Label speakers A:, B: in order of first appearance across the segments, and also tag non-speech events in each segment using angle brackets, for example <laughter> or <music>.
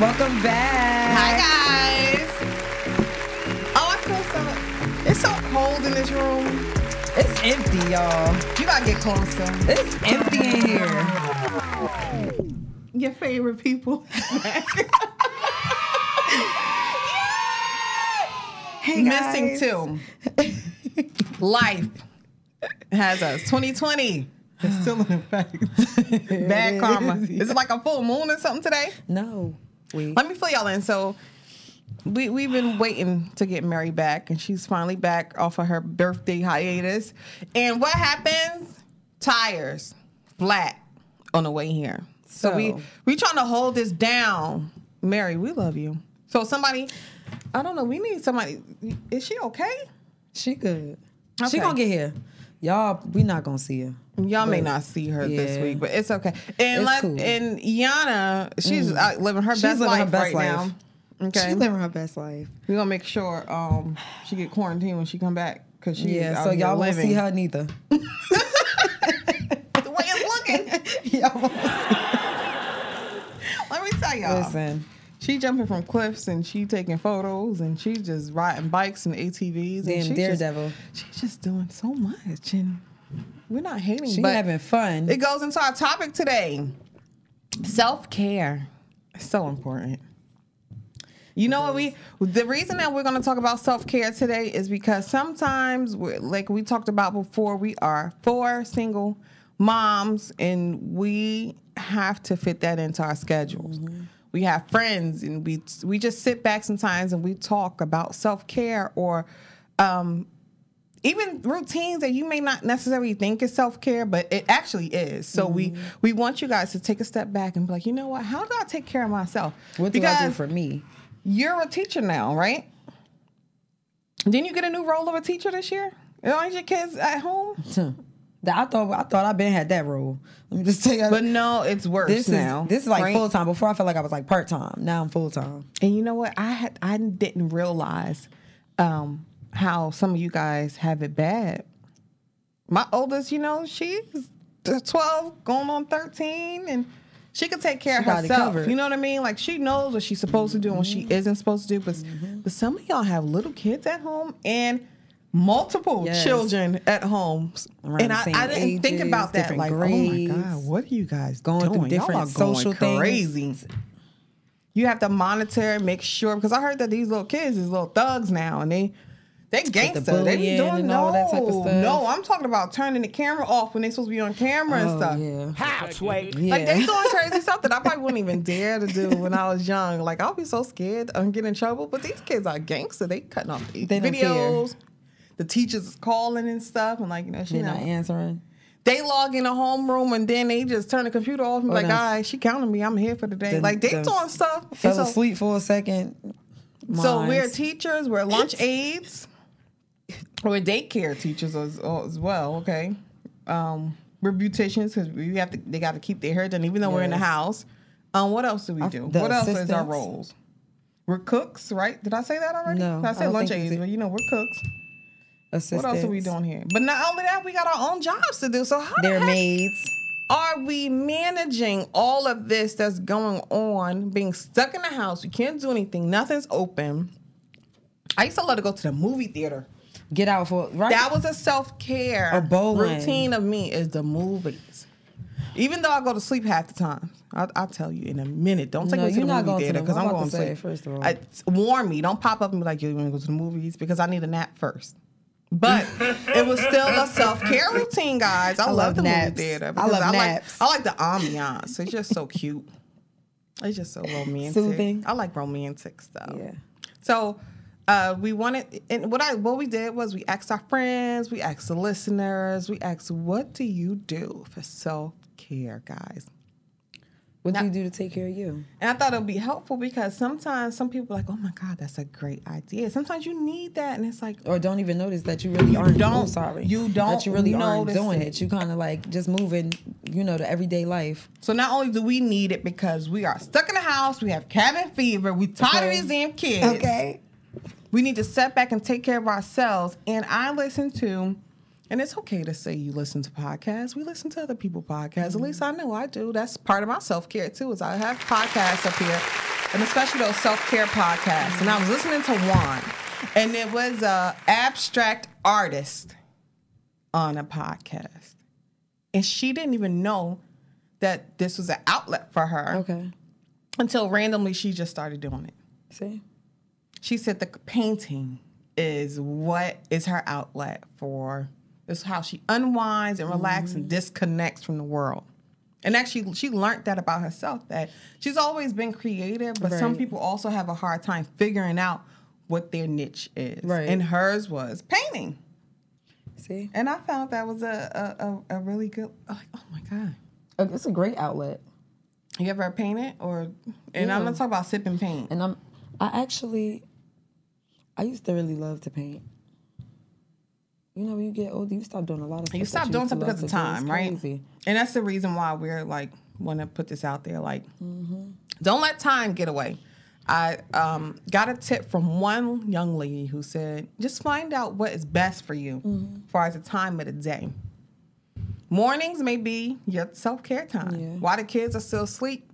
A: Welcome back.
B: Hi guys. Oh, I feel so. It's so cold in this room.
A: It's empty, y'all.
B: You gotta get closer.
A: It's empty in here.
B: Your favorite people. <laughs>
A: Hey,
B: Missing two. Life has us. 2020. It's still in effect. <laughs> Bad karma. Is it like a full moon or something today?
A: No. We.
B: Let me fill y'all in. So we we've been waiting to get Mary back, and she's finally back off of her birthday hiatus. And what happens? Tires flat on the way here. So, we we trying to hold this down. Mary, we love you. So somebody, I don't know. We need somebody. Is she okay?
A: She good.
B: Okay.
A: She gonna get here. Y'all, we not gonna see her.
B: Y'all may not see her this week, but it's okay. And
A: It's
B: let,
A: cool. Mm.
B: and Yana, she's out living her
A: She's
B: best
A: living her
B: life
A: best
B: right
A: life.
B: now. Okay,
A: She living her best life.
B: We're gonna make sure um she get quarantined when she come back because she
A: Yeah, so y'all won't see her neither. <laughs>
B: the way it's looking. <laughs>
A: y'all won't
B: Let me tell y'all.
A: Listen,
B: She jumping from cliffs and she taking photos and she just riding bikes and ATVs. and
A: damn
B: she
A: daredevil.
B: Just, she's just doing so much and we're not hating.
A: She
B: but
A: having fun.
B: it goes into our topic today. Self care. It's so important. You know what we the reason that we're going to talk about self-care today is because sometimes we're, like we talked about before we are four single moms and we have to fit that into our schedules. Mm-hmm. We have friends and we we just sit back sometimes and we talk about self-care or um even routines that you may not necessarily think is self-care but it actually is. So we we want you guys to take a step back and be like you know what? How do i take care of myself?
A: What do I do for me?
B: you're a teacher now right? Didn't you get a new role of a teacher this year? Aren't your kids at home
A: I thought I thought I been had that role. Let me just tell you.
B: but no it's worse
A: this
B: now
A: is this is like
B: right?
A: full time. Before I felt like I was like part time. Now I'm full time.
B: and you know what i had i didn't realize um how some of you guys have it bad my oldest you know she's 12 going on 13 and she could take care
A: She
B: of herself.
A: Mm-hmm.
B: you know what i mean like she knows what she's supposed to do and what she isn't supposed to do but, but some of y'all have little kids at home and multiple
A: Yes.
B: children at home
A: Around
B: and I, I didn't think about that like
A: grades,
B: oh my god what are you guys
A: going through
B: doing? Y'all
A: different
B: are going
A: social things.
B: you have to monitor and make sure because I heard that these little kids is little thugs now and they they gangster. They be
A: bullying
B: doing no,
A: all that type of stuff.
B: no. I'm talking about turning the camera off when they supposed to be on camera and
A: Oh
B: stuff.
A: yeah.
C: Halfway.
A: Yeah.
B: Like they doing crazy <laughs> stuff that I probably wouldn't even dare to do when I was young. Like I'll be so scared of getting in trouble. But these kids are gangster. They cutting off the
A: They don't
B: videos. The teachers is calling and stuff, and like you know, she
A: They're not answering.
B: they log in the homeroom and then they just turn the computer off and be
A: Oh,
B: like,
A: no.
B: all right, she counting me. I'm here for the day.
A: Then-
B: like they
A: then
B: doing stuff.
A: Fell
B: so-
A: asleep for a second.
B: so we're teachers, we're lunch aides, we're daycare teachers as, as well. Okay, um, we're beauticians because we have to. They got to keep their hair done, even though we're in the house. Um, what else do we do?
A: the
B: What else is our roles? We're cooks, right? Did I say that already?
A: No,
B: I
A: I
B: said
A: don't
B: lunch aides,
A: did.
B: but you know we're cooks.
A: Assistants.
B: What else are we doing here? But not only that, we got our own jobs to do. So how the
A: They're
B: heck
A: maids.
B: are we managing all of this that's going on, being stuck in the house? We can't do anything. Nothing's open. I used to love to go to the movie theater.
A: Get out for right.
B: That was a self care routine of me is the movies. Even though I go to sleep half the time, I'll, I'll tell you in a minute. Don't take
A: No,
B: me to
A: you're
B: the movie
A: going
B: theater because
A: I'm
B: going
A: to
B: sleep.
A: first of all.
B: I, warn me. Don't pop up and be like, "You want to go to the movies?" Because I need a nap first. But it was still a self care routine, guys. I, love,
A: love
B: the
A: naps.
B: movie theater.
A: I love
B: like,
A: naps.
B: I like the ambiance. It's just so cute. It's just so romantic.
A: Soothing.
B: I like romantic stuff.
A: Yeah.
B: So uh, we wanted, and what I what we did was we asked our friends, we asked the listeners, we asked, what do you do for self care, guys?
A: What do you do to take care of you?
B: And I thought it would be helpful because sometimes some people are like, oh my God, that's a great idea. Sometimes you need that, and it's like,
A: Or don't even notice that you really aren't.
B: don't-
A: oh, sorry.
B: you don't
A: That you really aren't doing
B: it.
A: it. You kind of like just moving, you know, to everyday life.
B: so not only do we need it because we are stuck in the house, we have cabin fever, we tired
A: Okay.
B: of these damn kids. Okay. We need to step back and take care of ourselves. And I listen to, and it's okay to say you listen to podcasts. We listen to other people podcasts. At least mm-hmm. I know I do. That's part of my self care too. Is I have podcasts up here. and especially those self care podcasts. And I was listening to one, and it was a abstract artist on a podcast, and she didn't even know that this was an outlet for her
A: Okay.
B: until randomly she just started doing it.
A: See?
B: She said the painting is what is her outlet for. It's how she unwinds and relaxes and disconnects from the world. And actually, she learned that about herself that she's always been creative, but some people also have a hard time figuring out what their niche is.
A: Right.
B: And hers was painting.
A: See?
B: And I found that was a a, a, a really good. Like, oh my god,
A: Uh, It's a great outlet.
B: you ever painted or? And I'm
A: Yeah.
B: not talking about sipping paint.
A: And I'm I actually I used to really love to paint. You know, when you get older, you stop doing a lot of stuff.
B: You stop doing stuff because of
A: love to do. It's
B: time, right?
A: crazy.
B: And that's the reason why we're like want to put this out there. Like,
A: Mm-hmm.
B: don't let time get away. I um, got a tip from one young lady who said, just find out what is best for you
A: Mm-hmm.
B: as far as the time of the day. Mornings may be your self care time.
A: Yeah.
B: While the kids are still asleep,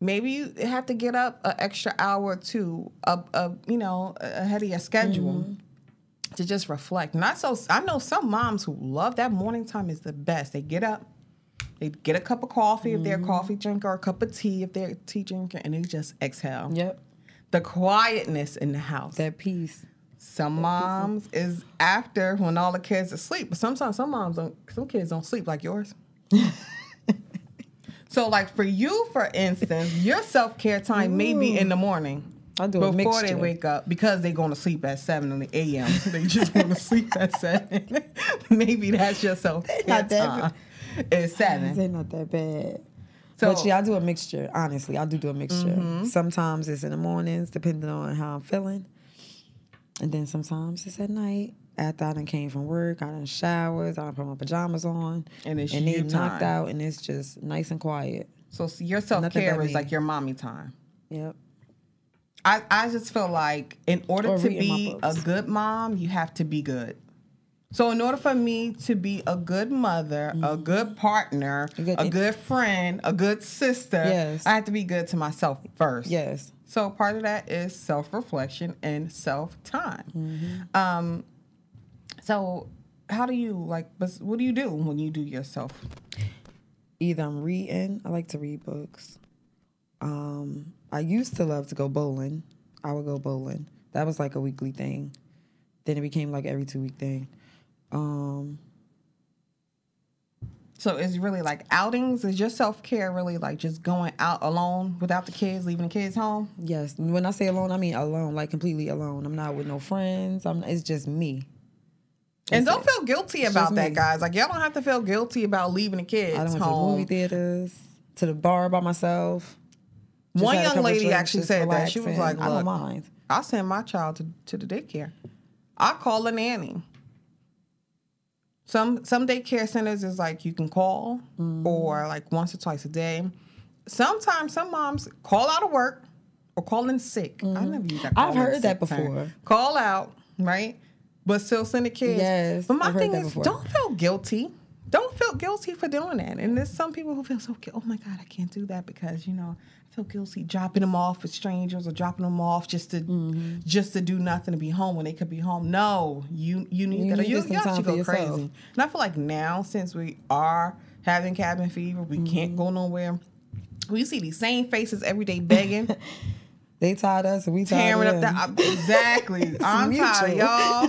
B: maybe you have to get up an extra hour or two, up, up you know, ahead of your schedule
A: Mm-hmm.
B: To just reflect. And I so I know some moms who love that morning time is the best. They get up, they get a cup of coffee if they're
A: Mm-hmm.
B: a coffee drinker, or a cup of tea if they're a tea drinker, and they just exhale.
A: Yep.
B: The quietness in the house.
A: That piece.
B: some moms is after when all the kids are asleep, but sometimes some moms don't. Some kids don't sleep like yours. <laughs> so, like for you, for instance, your self care time may be in the morning.
A: I do a
B: before they wake up because they're going to sleep at seven in the a.m. <laughs> they just want to sleep at seven. <laughs> Maybe that's your self care
A: Not that
B: time. It's seven.
A: They're not that bad.
B: So-
A: but yeah, I do a mixture. Honestly, I do do a mixture. Mm-hmm. Sometimes it's in the mornings, depending on how I'm feeling, and then sometimes it's at night after I done came from work. I done showers. I done put my pajamas on,
B: And it's
A: and they knocked out, and it's just nice and quiet.
B: So s- your self care is like your mommy time.
A: Yep.
B: I, I just feel like in order
A: Or
B: to be a good mom, you have to be good. So in order for me to be a good mother, a good partner,
A: Mm-hmm. A good-
B: a good friend, a good sister,
A: Yes.
B: I have to be good to myself first.
A: Yes.
B: So part of that is self reflection and self time.
A: Mm-hmm.
B: Um, so how do you like? What do you do when you do yourself?
A: Either I'm reading. I like to read books. Um, I used to love to go bowling. I would go bowling. That was like a weekly thing. Then it became like every two week thing. Um,
B: So it's really like outings. Is your self care really like just going out alone without the kids, leaving the kids home?
A: yes. When I say alone, I mean alone, like completely alone. I'm not with no friends. I'm. It's just me.
B: And don't
A: it.
B: feel guilty
A: It's
B: about that,
A: me.
B: guys. Like y'all don't have to feel guilty about leaving the kids
A: I done went to the
B: home.
A: movie theaters, to the bar by myself. Just
B: One young lady actually said that. She was like,
A: I don't mind.
B: I send my child to, to the daycare. I call a nanny. Some some daycare centers is like you can call
A: Mm-hmm.
B: or like once or twice a day. Sometimes some moms call out of work or call in sick. I never use that.
A: Mm-hmm. I've heard that
B: term.
A: before.
B: Call out, right? But still send the kids.
A: Yes,
B: But my thing is,
A: before.
B: don't feel guilty. Don't feel guilty for doing that. And there's some people who feel so guilty. Oh my God, I can't do that because you know I feel guilty dropping them off with strangers or dropping them off just to
A: Mm-hmm.
B: just to do nothing to be home when they could be home. No, you you need
A: You
B: that.
A: need
B: you
A: time
B: should go
A: yourself.
B: crazy. And I feel like now since we are having cabin fever, we can't
A: Mm-hmm.
B: go nowhere. We see these same faces every day begging. <laughs>
A: They tied us, and we tied
B: tearing
A: them.
B: up the exactly. <laughs> I'm tired of y'all.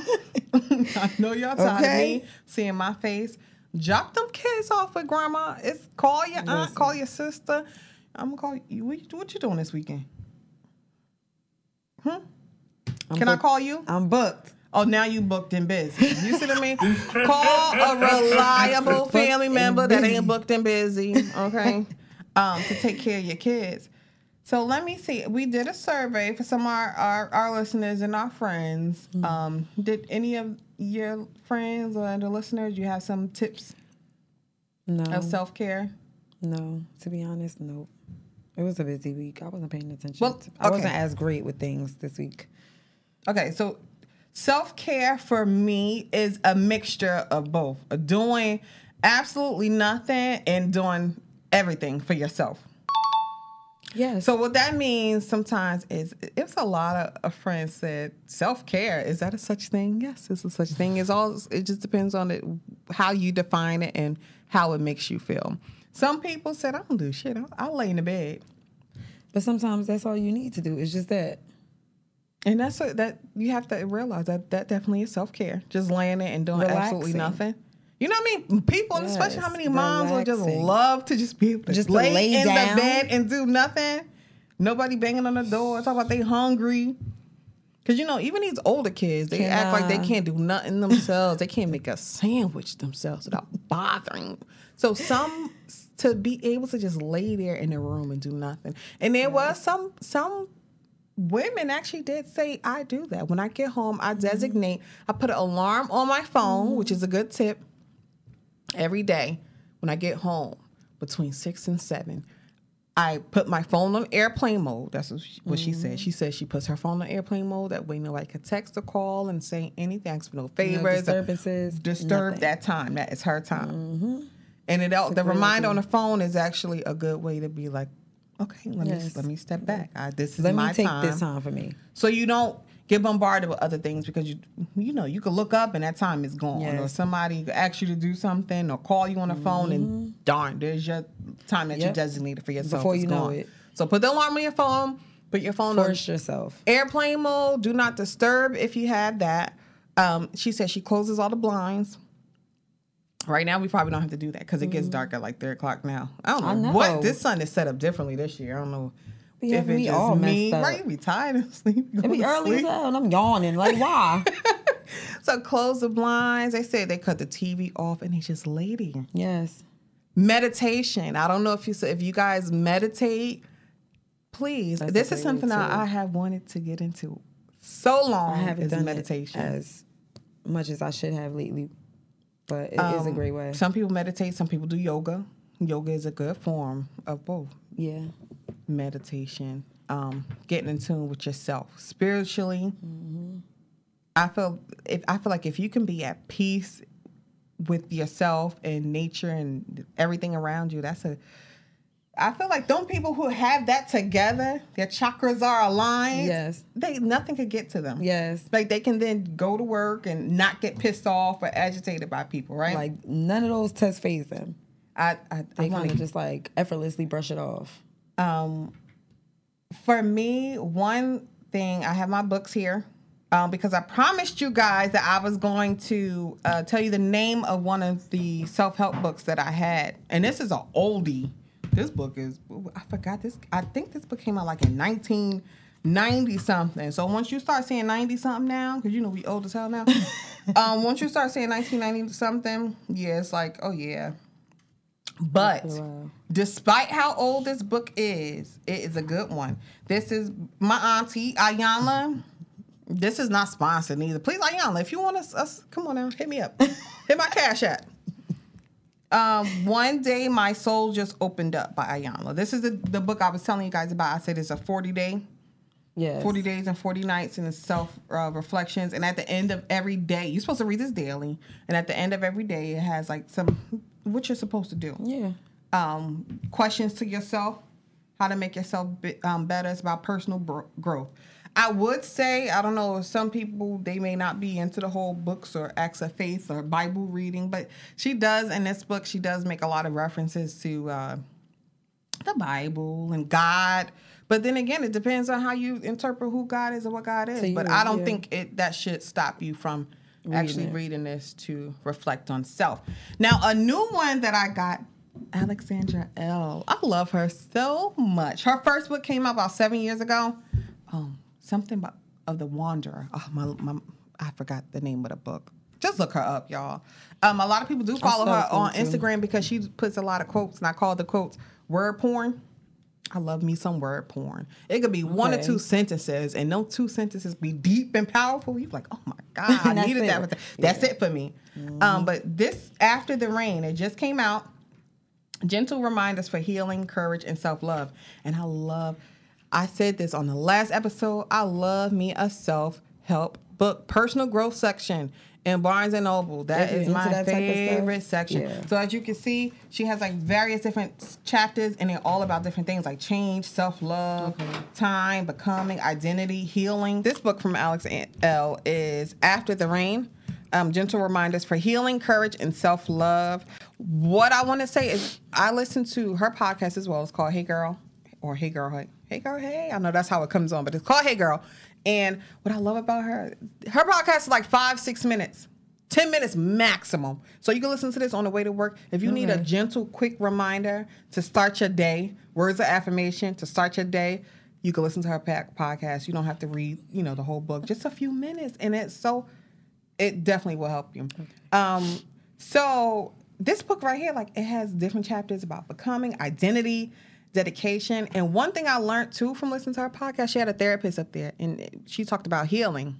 B: <laughs> I know y'all tired
A: Okay.
B: of me seeing my face. Drop them kids off with grandma. It's call your aunt,
A: Listen.
B: call your sister. I'm gonna call you. What, you doing this weekend?
A: I'm
B: Can I call you?
A: I'm booked.
B: Oh, now you booked and busy. You see what I mean? Call a reliable <laughs> family member that ain't booked and busy, okay? <laughs> um, to take care of your kids. So let me see. We did a survey for some of our, our, our listeners and our friends.
A: Mm.
B: Um, did any of your friends or the listeners, you have some tips
A: No,
B: of self care?
A: no. To be honest, nope. It was a busy week. I wasn't paying attention.
B: Well,
A: I wasn't as great with things this week.
B: Okay, so self care for me is a mixture of both doing absolutely nothing and doing everything for yourself.
A: Yes.
B: So what that means sometimes is it's a lot of, of friends said self care is that a such thing? Yes, it's a such thing. It's all it just depends on it how you define it and how it makes you feel. Some people said I don't do shit. I, I lay in the bed,
A: But sometimes that's all you need to do. It's just that.
B: and that's a, that you have to realize that that definitely is self care. Just laying there and doing absolutely nothing. You know what I mean? People, especially how many moms would just love to just be able to
A: Just
B: lay,
A: lay
B: in
A: down.
B: the bed and do nothing. Nobody banging on the door. Talk about they hungry. Cause you know, even these older kids, they act like they can't do nothing themselves. they can't make a sandwich themselves without bothering. So some to be able to just lay there in the room and do nothing. And there was some some women actually did say I do that. When I get home, I mm-hmm. designate, I put an alarm on my phone, which mm-hmm. is a good tip, every day when I get home between six and seven. I put my phone on airplane mode. That's what she, what she said. She said she puts her phone on airplane mode. That way nobody can text or call and say anything, ask for no favors, or
A: disturbances,
B: disturb
A: nothing.
B: that time. That is her time. Mm-hmm. And it the reminder on the phone is actually a good way to be like, okay, let me let me step back. I, this is
A: Let
B: my
A: me take
B: time.
A: this time for me.
B: So you don't get bombarded with other things because you you know you can look up and that time is gone or
A: Yes. Mm-hmm.
B: somebody asks you to do something or call you on the phone and darn there's your time that you designated for yourself
A: Before you know
B: gone.
A: it.
B: So put the alarm on your phone. Put your phone on
A: Force yourself.
B: airplane mode. Do not disturb if you have that. Um, she said she closes all the blinds. Right now, we probably don't have to do that because it gets dark at like three o'clock now. I don't know,
A: Mm-hmm. I know.
B: what this sun is set up differently this year. I don't know
A: Yeah,
B: if
A: we
B: it's
A: all
B: me.
A: messed up.
B: Right, you be tired of sleep.
A: It be early as hell, and I'm yawning. Like, why? <laughs>
B: So close the blinds. They said they cut the TV off and they just there.
A: yes.
B: Meditation. I don't know if you if you guys meditate. Please,
A: That's
B: this is something that. I have wanted to get into so long.
A: I haven't done
B: meditation.
A: it as much as I should have lately, but it is a
B: Um,
A: great way.
B: Some people meditate, some people do yoga. Yoga is a good form of both
A: Yeah.
B: Meditation, um, getting in tune with yourself spiritually.
A: Mm-hmm.
B: I feel if I feel like if you can be at peace with yourself and nature and everything around you, that's a. I feel like don't people who have that together, their chakras are aligned.
A: Yes.
B: they nothing could get to them.
A: Yes.
B: like they can then go to work and not get pissed off or agitated by people, right?
A: Like none of those tests phase them.
B: I, I,
A: They
B: I want
A: kind of just like effortlessly brush it off.
B: Um, for me, one thing I have my books here um, because I promised you guys that I was going to uh, tell you the name of one of the self help books that I had, and this is an oldie. This book is I forgot this. I think this book came out like in 1990 something. So once you start saying 90 something now, because you know we old as hell now. <laughs> um, once you start saying 1990 something, yeah, it's like oh yeah. But despite how old this book is, it is a good one. This is my auntie Iyanla. This is not sponsored either. Please, Iyanla, if you want us, us come on now, hit me up. <laughs> hit my cash app. Um, one day my soul just opened up by Iyanla. This is the, the book I was telling you guys about. I said it's a 40 day
A: Yes.
B: 40 days and 40 nights and it's self uh, reflections and at the end of every day you're supposed to read this daily and at the end of every day it has like some what you're supposed to do
A: Yeah.
B: um, questions to yourself how to make yourself be, um, better it's about personal bro- growth i would say i don't know some people they may not be into the whole books or acts of faith or bible reading but she does in this book she does make a lot of references to uh, the Bible and God. But then again, it depends on how you interpret who God is and what God is.
A: To
B: but I don't
A: yeah.
B: think it that should stop you from actually
A: it.
B: reading this to reflect on self. Now, a new one that I got, Alexandra Elle. I love her so much. Her first book came out about seven years ago. Um, something about of the Wanderer. Oh my, my I forgot the name of the book. Just look her up, y'all. Um, a lot of people do follow her on
A: too.
B: Instagram because she puts a lot of quotes, and I call the quotes word porn. I love me some word porn. It could be one or two sentences, and no two sentences be deep and powerful. You're like, oh my god, I <laughs> needed
A: it.
B: that. That's it for me. Um, but this after the rain, it just came out. Gentle reminders for healing, courage, and self love. And I love. I said this on the last episode. I love me a self help book, personal growth section. In Barnes and Noble. That
A: If
B: is my
A: that type of stuff,
B: favorite section.
A: yeah.
B: So as you can see, she has like various different chapters, and they're all about different things like change, self love, time, becoming, identity, healing. This book from Alex Elle is After the Rain. Um, gentle reminders for healing, courage, and self love. What I want to say is, I listen to her podcast as well. It's called Hey Girl, or Hey Girl, Hey, hey Girl, Hey. I know that's how it comes on, but it's called Hey Girl. And what I love about her, her podcast is like five, six minutes. 10 minutes maximum. So you can listen to this on the way to work. If you need a gentle, quick reminder to start your day, words of affirmation to start your day, you can listen to her podcast. You don't have to read, you know, the whole book. Just a few minutes, and it's so. It definitely will help you. Um, so this book right here, like, it has different chapters about becoming, identity, dedication, and one thing I learned too from listening to her podcast, she had a therapist up there, and she talked about healing.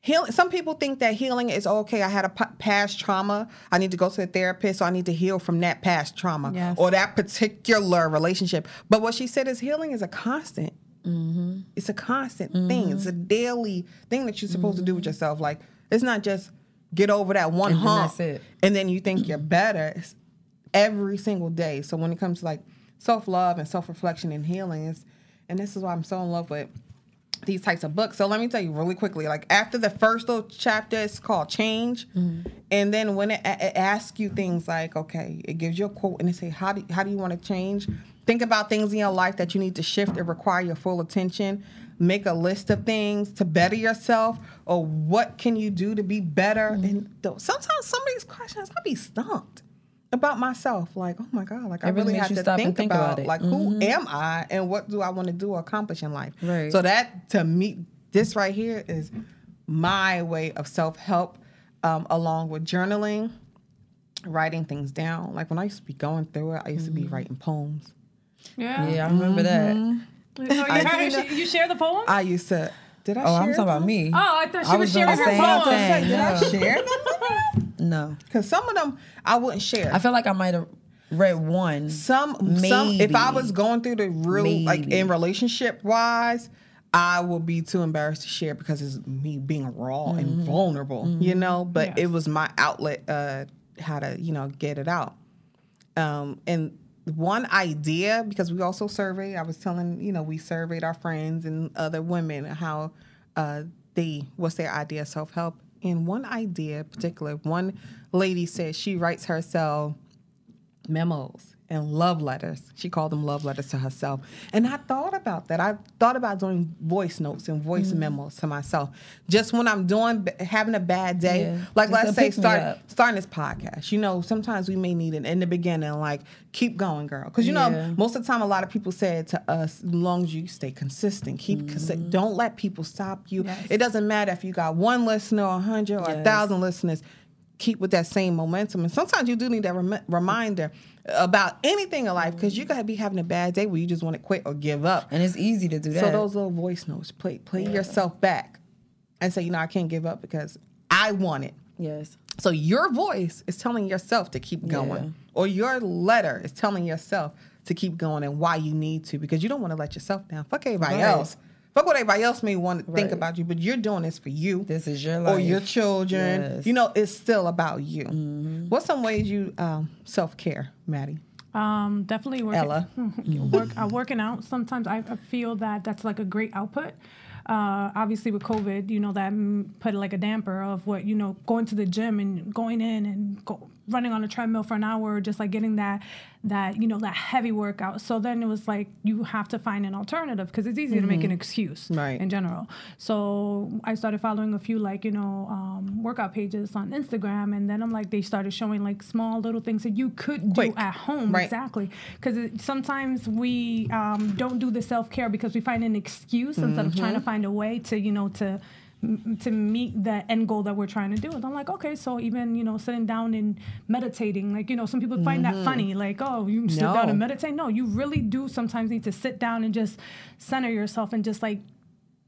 B: Healing some people think that healing is okay i had a p- past trauma i need to go to a therapist so i need to heal from that past trauma
C: Yes.
B: or that particular relationship. But what she said is healing is a constant. Mm-hmm. It's a constant mm-hmm. thing. It's a daily thing that you're supposed to do with mm-hmm. yourself. Like it's not just get over that one
A: And then
B: hump
A: that's it.
B: and then you think you're better. It's every single day. So when it comes to like self-love and self-reflection and healings. and this is why i'm so in love with these types of books. So let me tell you really quickly. Like after the first little chapter, it's called Change, mm-hmm. and then when it, it asks you things like, okay, it gives you a quote and it say, how do how do you want to change? Think about things in your life that you need to shift and require your full attention. Make a list of things to better yourself, or what can you do to be better? Mm-hmm. And th- sometimes some of these questions, I be stumped about myself. Like, oh my god, like I
A: really
B: really have to
A: stop and
B: think,
A: think
B: about,
A: about it.
B: like who mm-hmm. am I and what do I want to do or accomplish in life.
A: Right.
B: So that to me, this right here is my way of self help, um, along with journaling, writing things down. Like when I used to be going through it, I used to be mm-hmm. writing poems.
C: Yeah.
A: Yeah, I remember that.
C: Oh, you, heard-
B: do know-
C: you share the poem?
B: I used to. Did I?
A: Oh, I'm
B: share
A: talking about me.
C: oh, I thought she
A: I
C: was,
A: was
C: sharing
A: the
C: her
A: same
C: poem.
A: thing.
B: Oh, did I
A: No.
B: share them? <laughs>
A: No,
B: Because some of them I wouldn't share.
A: I feel like I might have read one.
B: some some if I was going through the real like in relationship wise, I would be too embarrassed to share because it's me being raw
A: Mm-hmm.
B: and vulnerable, you know. But
C: Yes.
B: it was my outlet, uh, how to you know get it out. Um, and one idea because we also surveyed. I was telling you know we surveyed our friends and other women how uh, they what's their idea of self help. And one idea, in particular, one lady said she writes herself memos and love letters. She called them love letters to herself. And I thought about that. I thought about doing voice notes and voice
A: Mm-hmm.
B: memos to myself. Just when I'm doing having a bad day,
A: Yeah.
B: like
A: Just
B: let's say start starting this podcast. You know, sometimes we may need it in the beginning like keep going, girl. Cuz you know, most of the time a lot of people said to us as long as you stay consistent, keep
A: Mm-hmm.
B: consi- don't let people stop you.
C: Yes.
B: It doesn't matter if you got one listener or 100 or a
A: Yes.
B: 1000 listeners keep with that same momentum. And sometimes you do need that rem- reminder about anything in life because you gotta be having a bad day where you just want to quit or give up.
A: And it's easy to do that.
B: So those little voice notes, play play yourself back and say, you know, I can't give up because I want it.
A: yes.
B: So your voice is telling yourself to keep going,
A: Yeah.
B: or your letter is telling yourself to keep going and why you need to because you don't want to let yourself down. Fuck everybody
A: Right.
B: else. Fuck what everybody else may want to think about you, but you're doing this for you
A: This is your life.
B: or your children.
A: Yes.
B: You know, it's still about you.
A: Mm-hmm.
B: What's some ways you um, self care, Maddie?
C: Um, definitely working,
B: Ella. <laughs>
C: work, uh, working out. Sometimes I, I feel that that's like a great output. Uh, obviously, with COVID, you know that put like a damper of what you know going to the gym and going in and go, running on a treadmill for an hour, just like getting that that you know that heavy workout. So then it was like you have to find an alternative because it's easy to make an excuse
B: Right.
C: in general. So I started following a few like you know um, workout pages on Instagram, and then I'm like they started showing like small little things that you could do
B: Quick.
C: at home.
B: Right.
C: Exactly, because sometimes we um, don't do the self care because we find an excuse instead of
B: Mm-hmm.
C: trying to find a way to you know to to meet the end goal that we're trying to do. And I'm like, okay, so even you know sitting down and meditating, like you know some people find that funny, like oh you sit down
B: Mm-hmm.
C: And meditate. No, you really do sometimes need to sit down and just center yourself and just like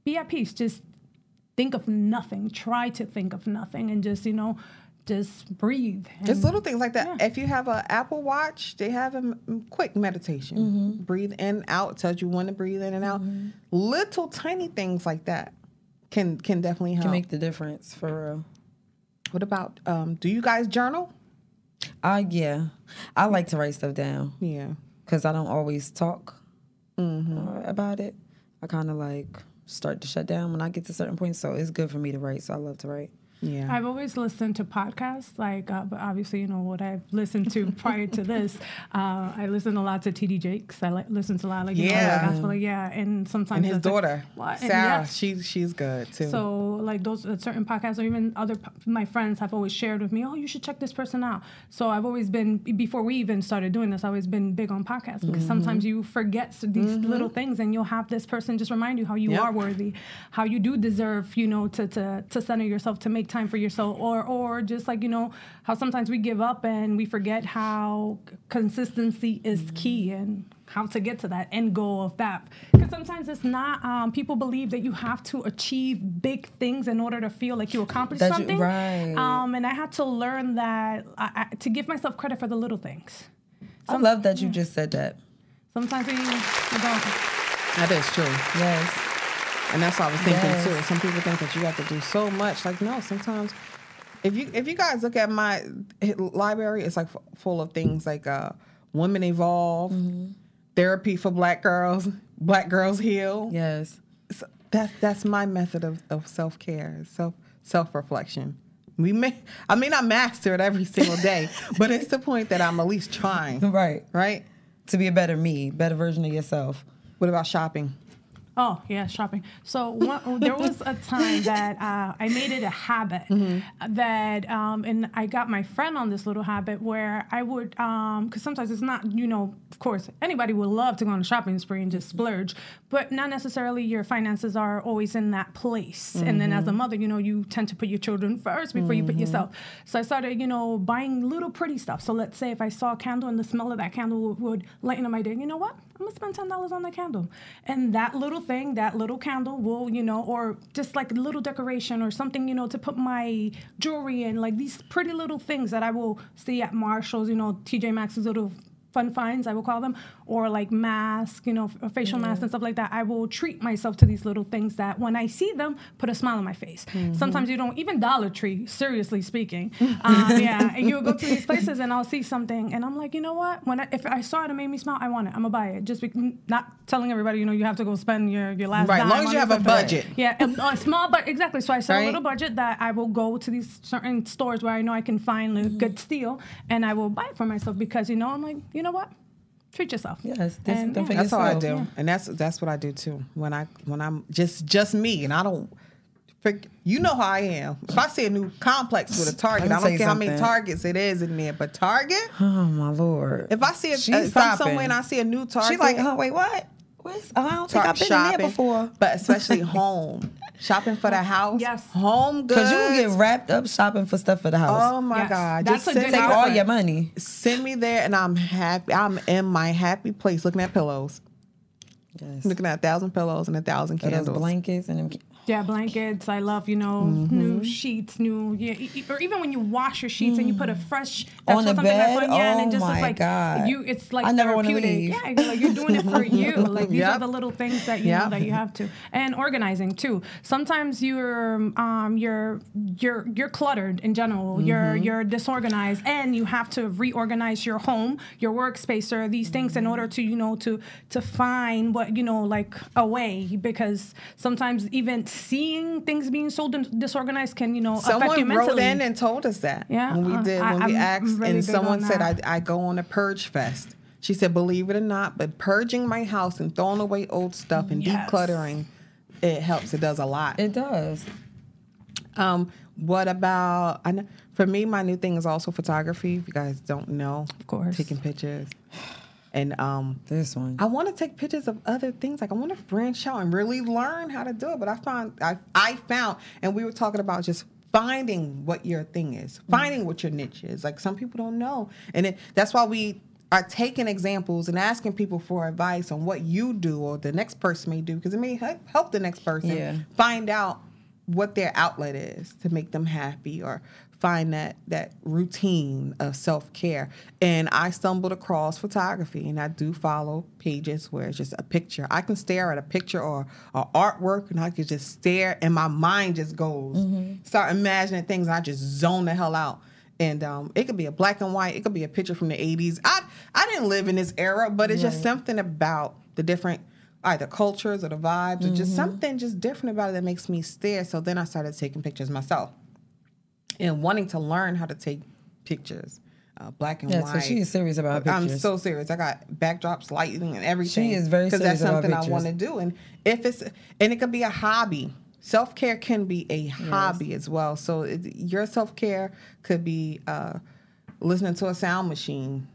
C: be at peace. Just think of nothing. Try to think of nothing and just, you know, just breathe.
B: Just little things like that. If you have an Apple Watch, they have a quick meditation.
A: Mm-hmm.
B: Breathe in, out, tells you when to breathe in and out. Little tiny things like that can can definitely help.
A: Can make the difference for real.
B: What about um do you guys journal?
A: Uh yeah. I like to write stuff down
B: Yeah.
A: because I don't always talk uh, about it. I kind of like start to shut down when I get to certain points. So it's good for me to write. So I love to write.
B: Yeah.
C: I've always listened to podcasts, like, uh, but obviously, you know, what I've listened to <laughs> prior to this. Uh, I listen a lot to TD Jakes. I like listen to a lot, like, you know,
B: Yeah.
C: like yeah, and sometimes
B: and his
C: like,
B: daughter?
C: And
B: Sarah,
C: yes.
B: she she's good too.
C: So like those uh, certain podcasts, or even other my friends have always shared with me, oh, you should check this person out. So I've always been before we even started doing this, I've always been big on podcasts because sometimes you forget these little things, and you'll have this person just remind you how you
B: Yep.
C: are worthy, how you do deserve, you know, to to to center yourself, to make time for yourself, or or just like you know how sometimes we give up and we forget how consistency is key and how to get to that end goal of that. Because sometimes it's not, um, people believe that you have to achieve big things in order to feel like you accomplished
A: That you-
C: something.
A: right.
C: Um, and I had to learn that, I, I, to give myself credit for the little things.
A: I love that you just said that.
C: Sometimes we, we don't.
B: that is true.
A: Yes.
B: And that's what I was thinking
A: Yes.
B: too. Some people think that you have to do so much. Like no, sometimes if you if you guys look at my library, it's like f- full of things like uh, women evolve,
A: Mm-hmm.
B: therapy for black girls, black girls heal.
A: Yes.
B: So that's that's my method of, of self care, self self reflection. We may I may not master it every single day, <laughs> but it's the point that I'm at least trying.
A: Right.
B: Right?
A: To be a better me, better version of yourself.
B: What about shopping?
C: Oh yeah, shopping. So one, there was a time <laughs> that uh, I made it a habit that, um, and I got my friend on this little habit where I would, because sometimes it's not, you know, of course, anybody would love to go on a shopping spree and just splurge, but not necessarily your finances are always in that place. And then as a mother, you know, you tend to put your children first before you put yourself. So I started, you know, buying little pretty stuff. So let's say if I saw a candle and the smell of that candle would, would lighten up my day, you know what? I'm gonna spend ten dollars on that candle, and that little thing, that little candle will, you know, or just like a little decoration or something, you know, to put my jewelry in, like these pretty little things that I will see at Marshalls, you know, TJ Maxx's little fun finds, I will call them, or like masks, you know, facial masks and stuff like that. I will treat myself to these little things that when I see them, put a smile on my face. Sometimes you don't, even Dollar Tree, seriously speaking, <laughs> um, yeah, and you'll go to these places and I'll see something and I'm like, you know what? When I, if I saw it and made me smile, I want it. I'm gonna buy it. Just be, not telling everybody, you know, you have to go spend your your last.
B: Right, as long as you have a budget.
C: Yeah, and a small but exactly. So I set
B: Right.
C: a little budget that I will go to these certain stores where I know I can find a good steal, and I will buy it for myself because you know I'm like, you know what, treat yourself.
A: Yes. This,
C: And, yeah.
A: forget
B: That's how I do,
A: yourself.
B: and that's that's what I do too. When I when I'm just just me, and I don't. You know how I am. If I see a new complex with a Target, I don't
A: you
B: care how many. Targets it is in there, but Target.
A: Oh my lord.
B: If I see a,
A: She's uh,
B: if I'm somewhere and I see a new Target,
A: She like, oh Wait, what? Where's, oh, I don't think I've been in there before.
B: but especially <laughs> home shopping for the house.
C: Yes.
B: home goods.
A: Cause you will get wrapped up shopping for stuff for the house.
B: Oh my
C: Yes.
B: God!
C: That's
B: Just
C: a
B: send
C: good
A: Take all your money.
B: send me there, and I'm happy. I'm in my happy place, looking at pillows,
A: Yes.
B: looking at a thousand pillows and a thousand
A: Or those
B: candles.
A: blankets and them.
C: Yeah, blankets. I love you know
B: Mm-hmm.
C: new sheets, new yeah, or even when you wash your sheets and you put a fresh that's
A: On
C: what
A: the
C: something that's
A: bed?
C: on, yeah, and
A: Oh
C: it just
A: my
C: is like
A: God.
C: you. It's like
A: I never wanna leave.
C: Yeah, you're like you're doing it for <laughs> you. Like these are the little things that you
B: Yep.
C: know that you have to and organizing too. Sometimes you're um you're you're you're cluttered in general. You're
A: Mm-hmm.
C: you're disorganized and you have to reorganize your home, your workspace, or these things in order to you know to to find what you know like a way because sometimes even seeing things being so dis- disorganized can you know affect you
B: Someone
C: mentally.
B: wrote in and told us that
C: Yeah,
B: when we
C: uh,
B: did
C: I-
B: when we
C: I'm
B: asked,
C: really
B: and someone said I. I go on a purge fest. She said, believe it or not, but purging my house and throwing away old stuff and
C: Yes.
B: decluttering, it helps. It does a lot.
A: It does.
B: Um, what about? I know, for me, my new thing is also photography. If you guys don't know, of
C: course.
B: taking pictures, and um,
A: This one.
B: I want to take pictures of other things. Like I want to branch out and really learn how to do it. But I found I I found, and we were talking about just finding what your thing is, finding what your niche is. Like some people don't know, and it, that's why we are taking examples and asking people for advice on what you do or the next person may do because it may help help the next person
A: Yeah.
B: find out what their outlet is to make them happy or find that that routine of self-care and i stumbled across photography and i do follow pages where it's just a picture i can stare at a picture or, or artwork and i can just stare and my mind just goes start imagining things, and I just zone the hell out. And um, it could be a black and white. It could be a picture from the '80s. I I didn't live in this era, but it's just something about the different either cultures or the vibes, or just something just different about it that makes me stare. So then I started taking pictures myself and wanting to learn how to take pictures, uh, black and
A: Yeah,
B: white.
A: so she is serious about her
B: I'm so serious. I got backdrops, lighting, and everything.
A: She is very because
B: that's
A: serious about
B: something I want to do. And if it's and it could be a hobby. Self care can be a hobby as well. So it, your self care could be uh, listening to a sound machine,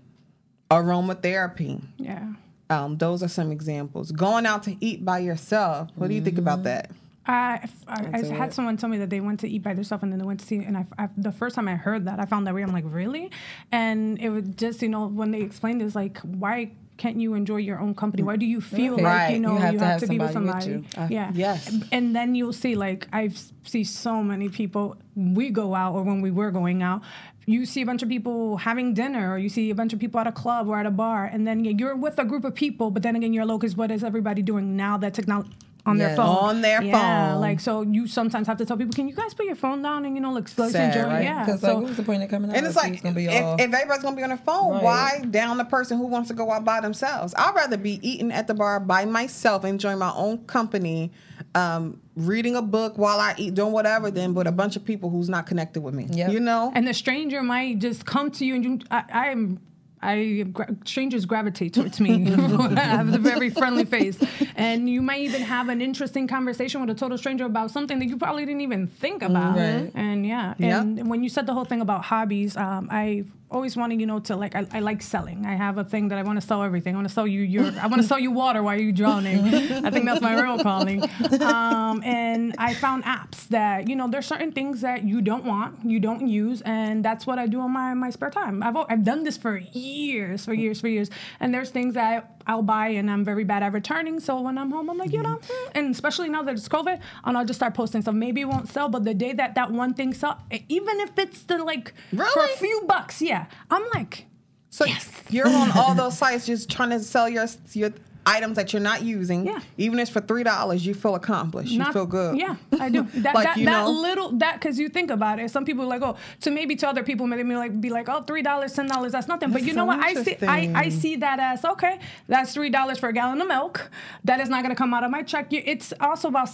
B: aromatherapy.
C: Yeah.
B: Um, those are some examples. Going out to eat by yourself. What do you think
A: Mm-hmm.
B: about that?
C: I, I, I had
A: it.
C: someone tell me that they went to eat by themselves and then they went to see, and I, I, the first time I heard that, I found that weird. I'm like, really? And it was just, you know, when they explained this, like, why can't you enjoy your own company? Why do you mm. feel like, you know,
A: You
C: you
A: have
C: have,
A: to have
C: to, be with
A: somebody with you.
C: Uh, yeah.
B: yes.
C: And then you'll see, like, I see so many people, we go out or when we were going out, you see a bunch of people having dinner or you see a bunch of people at a club or at a bar and then you're with a group of people but then again you're alone because what is everybody doing now that technology on
A: Yes.
C: their phone
B: On their
C: yeah,
B: phone.
C: like so you sometimes have to tell people can you guys put your phone down and you know let's, let's
B: Sad,
C: enjoy
B: right?
C: yeah
A: Because
C: so
A: like, what was the point of coming out?
B: And it's like,
A: it's gonna be
B: if,
A: all.
B: if everybody's gonna be on their phone,
A: Right.
B: why down the person who wants to go out by themselves? I'd rather be eating at the bar by myself, enjoying my own company, um, reading a book while I eat, doing whatever, than with a bunch of people who's not connected with me.
A: Yep.
B: You know?
C: and the stranger might just come to you and you I, I am I strangers gravitate towards me. <laughs> <laughs> I have a very friendly face, and you might even have an interesting conversation with a total stranger about something that you probably didn't even think about.
A: Right.
C: And yeah,
B: Yep.
C: and when you said the whole thing about hobbies, um, I always wanting you know to like I, I like selling. I have a thing that I want to sell everything. I want to sell you your I want to sell you water while you're drowning. I think that's my real <laughs> calling. Um, and I found apps that you know there's certain things that you don't want, you don't use, and that's what I do on my my spare time. I've I've done this for years, for years, for years. And there's things that I'll buy and I'm very bad at returning. So when I'm home, I'm like, you know, hmm, and especially now that it's COVID, and I'll just start posting stuff. Maybe it won't sell, but the day that that one thing sell, even if it's the like for a few bucks, yeah, I'm like,
B: So you're on all <laughs> those sites just trying to sell your your items that you're not using.
C: Yeah.
B: Even if it's for three dollars, you feel accomplished. You feel good.
C: Yeah, I do. <laughs> That
B: Like,
C: that,
B: you
C: that
B: know?
C: little that because you think about it, some people are like, oh, to maybe to other people, maybe like be like, oh, three dollars, ten dollars, that's nothing. but
B: That's
C: you know
B: so
C: what? I see I, I see that as okay, that's three dollars for a gallon of milk. That is not gonna come out of my check. It's also about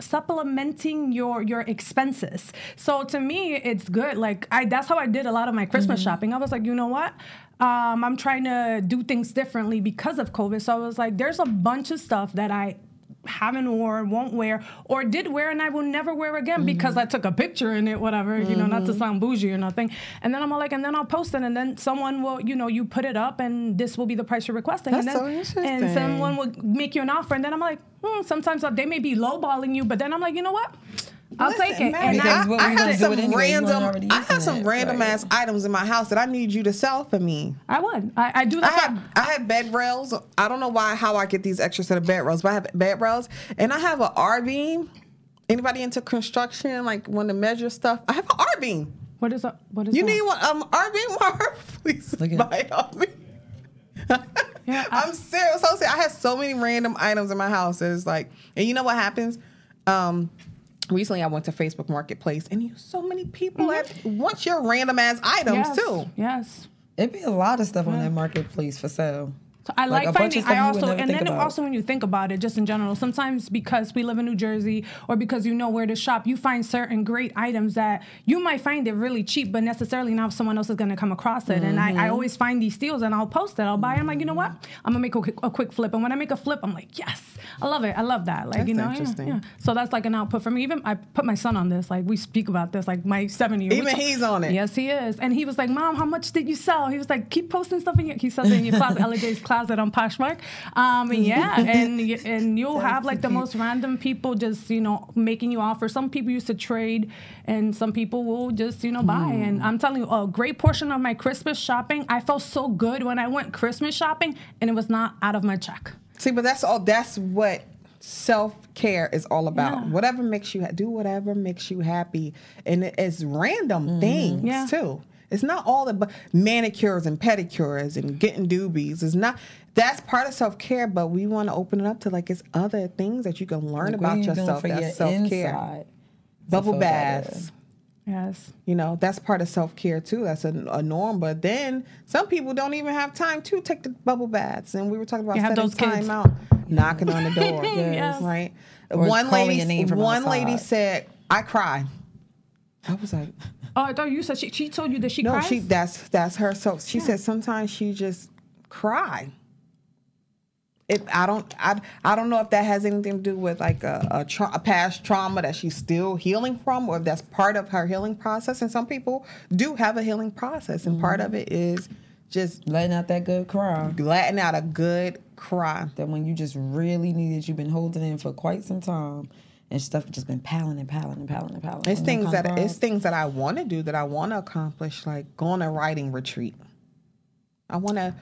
C: supplementing your your expenses. So to me, it's good. Like I that's how I did a lot of my Christmas
B: Mm-hmm.
C: shopping. I was like, you know what? Um, I'm trying to do things differently because of COVID. So I was like, there's a bunch of stuff that I haven't worn, won't wear, or did wear and I will never wear again
B: Mm-hmm.
C: because I took a picture in it, whatever, you know, not to sound bougie or nothing. And then I'm all like, and then I'll post it, and then someone will, you know, you put it up, and this will be the price you're requesting.
B: That's
C: and then,
B: so interesting.
C: And someone will make you an offer, and then I'm like, hmm, sometimes they may be lowballing you, but then I'm like, you know what? I'll
B: Listen,
C: take it.
B: man,
C: And
A: Because
C: I,
A: what
B: I, I have some
A: anyway,
B: random. I have some
A: it,
B: random
A: right.
B: ass items in my house that I need you to sell for me.
C: I would. I, I do
B: I
C: that.
B: have I have bed rails. I don't know why how I get these extra set of bed rails, but I have bed rails and I have an R beam. Anybody into construction like want to measure stuff? I have an R beam.
C: what is that? What is that?
B: You
C: that?
B: need one um R beam <laughs> Marv? Please
A: Look
B: buy it off me. <laughs>
C: Yeah, I-
B: I'm serious. So serious. I have so many random items in my house. It's like, and you know what happens? Um, recently I went to Facebook Marketplace, and you so many people mm-hmm. that want your random ass items
C: yes,
B: too.
C: Yes.
A: It'd be a lot of stuff on that marketplace for sale.
C: So I
A: Like
C: like,
A: a bunch of
C: finding. I also and then
A: about.
C: also when you think about it, just in general, sometimes because we live in New Jersey or because you know where to shop, you find certain great items that you might find it really cheap, but necessarily not if someone else is going to come across it. And I,
A: Mm-hmm.
C: I always find these steals and I'll post it. I'll buy. it. I'm like, you know what? I'm gonna make a, quick- a quick flip. And when I make a flip, I'm like, yes, I love it. I love that. Like you know, yeah,
B: interesting.
C: yeah. So that's like an output for me. Even I put my son on this. Like we speak about this. Like my seven year.
B: Old Even he's on it.
C: Yes, he is. And he was like, Mom, how much did you sell? He was like, keep posting stuff in your, he says it in your closet, <laughs> LJ's closet on Poshmark. Um, yeah, <laughs> and and you'll have like the most random people just, you know, making you offers. Some people used to trade and some people will just, you know, buy. And I'm telling you, a great portion of my Christmas shopping, I felt so good when I went Christmas shopping and it was not out of my check.
B: See, but that's all. That's what self care is all about.
C: Yeah.
B: Whatever makes you ha- do, whatever makes you happy, and it's random things
C: Mm-hmm. Yeah.
B: too. It's not all the manicures and pedicures and getting doobies. It's not. That's part of self care, but we want to open it up to like it's other things that you can learn
A: Like,
B: about
A: you
B: yourself.
A: for your
B: That's self care. Bubble baths.
C: Yes.
B: You know, that's part of self care too. That's a, a norm. But then some people don't even have time to take the bubble baths. And we were talking about
C: You have
B: setting
C: those kids.
B: time out, knocking on the <laughs> door.
C: Yes.
B: Right.
A: Or
B: one lady,
A: your name from
B: one lady said, "I cry." I was like,
C: Oh, I thought you said she, she told you that she
B: "No,
C: cries.
B: she that's that's her." So she said sometimes she just cry. It, I don't I, I don't know if that has anything to do with like a, a, tra- a past trauma that she's still healing from or if that's part of her healing process and some people do have a healing process and part of mm-hmm. it is just
A: Letting out that good cry.
B: letting out a good cry
A: That when you just really needed, you've been holding in for quite some time, and stuff just been piling and piling and piling and piling.
B: it's
A: And
B: things that
A: comes
B: it's things that I want to do that I want to accomplish like go on a writing retreat I want to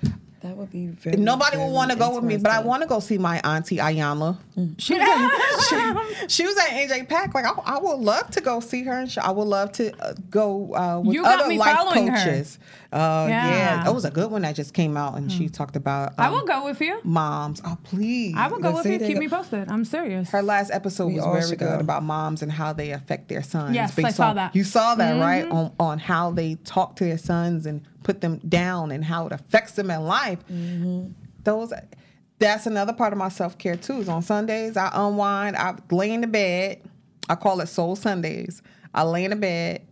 A: that would be very.
B: Nobody will
A: very
B: want to go with me, but I want to go see my auntie Iyanla. She, was at, <laughs> she, she was at AJ Pack. Like I, I would love to go see her, and sh- I would love to uh, go uh, with
C: You got
B: other
C: me
B: life
C: following her.
B: Uh, yeah.
C: Yeah.
B: that was a good one that just came out, and she talked about.
C: I
B: um,
C: will go with you.
B: moms. Oh please,
C: I will go
A: Let's
C: with you. Keep
A: go-
C: me posted. I'm serious.
B: her last episode
A: We
B: was very good
A: go.
B: about moms and how they affect their sons.
C: Yes, I saw
B: on-
C: that.
B: You saw that, right?
C: Mm-hmm.
B: On on how they talk to their sons and put them down and how it affects them in life.
A: Mm-hmm.
B: Those that's another part of my self care too. Is on Sundays I unwind. I lay in the bed. I call it Soul Sundays. I lay in the bed.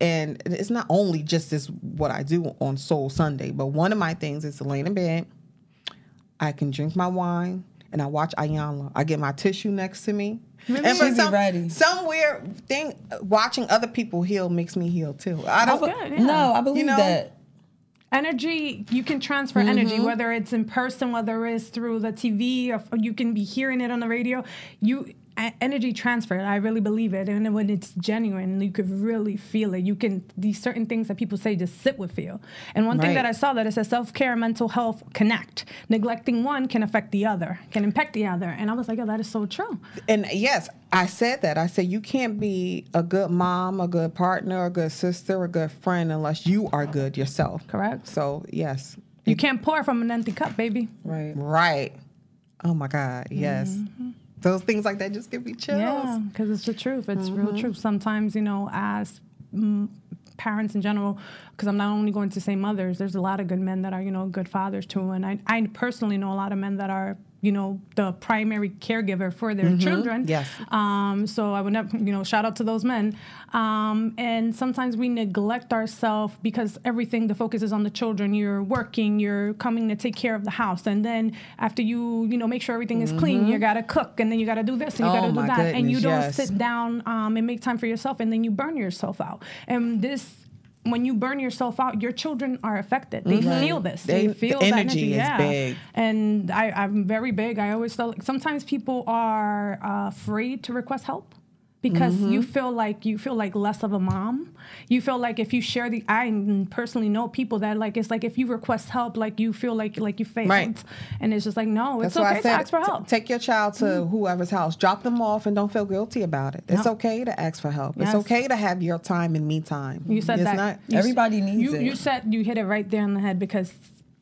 B: And it's not only just this what I do on Soul Sunday, but one of my things is to lay in bed. I can drink my wine and I watch Iyanla. I get my tissue next to me. And
A: She be ready.
B: some weird thing, watching other people heal makes me heal too. I don't.
C: Oh, That's good. Yeah.
A: No, I believe
B: know,
A: that.
C: energy you can transfer energy mm-hmm. whether it's in person whether it's through the tv or or you can be hearing it on the radio you energy transfer i really believe it and when it's genuine you could really feel it you can these certain things that people say just sit with you and one thing that i saw that it says self-care and mental health connect neglecting one can affect the other can impact the other and i was like oh that is so true
B: And yes, I said that. I said you can't be a good mom, a good partner, a good sister, a good friend unless you are good yourself.
C: Correct.
B: So yes,
C: you can't pour from an empty cup baby
A: Right.
B: right. Oh my God, yes. Mm-hmm. Those things like that just give me chills.
C: Yeah, because it's the truth. It's
B: Mm-hmm.
C: real truth. Sometimes, you know, as mm, parents in general, because I'm not only going to say mothers, there's a lot of good men that are, you know, good fathers too. And I, I personally know a lot of men that are, you know, the primary caregiver for their children.
B: Mm-hmm. Yes.
C: Um, so I would never, you know, shout out to those men. Um, and sometimes we neglect ourselves because everything, the focus is on the children. You're working, you're coming to take care of the house. And then after you, you know, make sure everything is clean, you got to cook and then you got to do this and you
B: Mm-hmm. Oh,
C: got to do that. and you don't
B: yes.
C: sit down um, and make time for yourself and then you burn yourself out. And this, when you burn yourself out, your children are affected. They feel this. They,
B: Mm-hmm. They-
C: feel
B: the
C: that
B: energy is
C: yeah.
B: big.
C: And I, I'm very big. I always feel like sometimes people are uh, afraid to request help because
B: Mm-hmm.
C: you feel like you feel like less of a mom. You feel like if you share the I personally know people that like it's like if you request help, like you feel like like you failed,
B: Right.
C: and it's just like no, it's
B: That's
C: okay to ask for help. Mm.
B: take your child to whoever's house, drop them off, and don't feel guilty about it. It's
C: Yeah.
B: okay to ask for help. It's okay to have your time and me time.
C: You said
B: it's
C: that.
B: Not,
C: You
A: Everybody needs
C: you,
A: it.
C: You said you hit it right there in the head because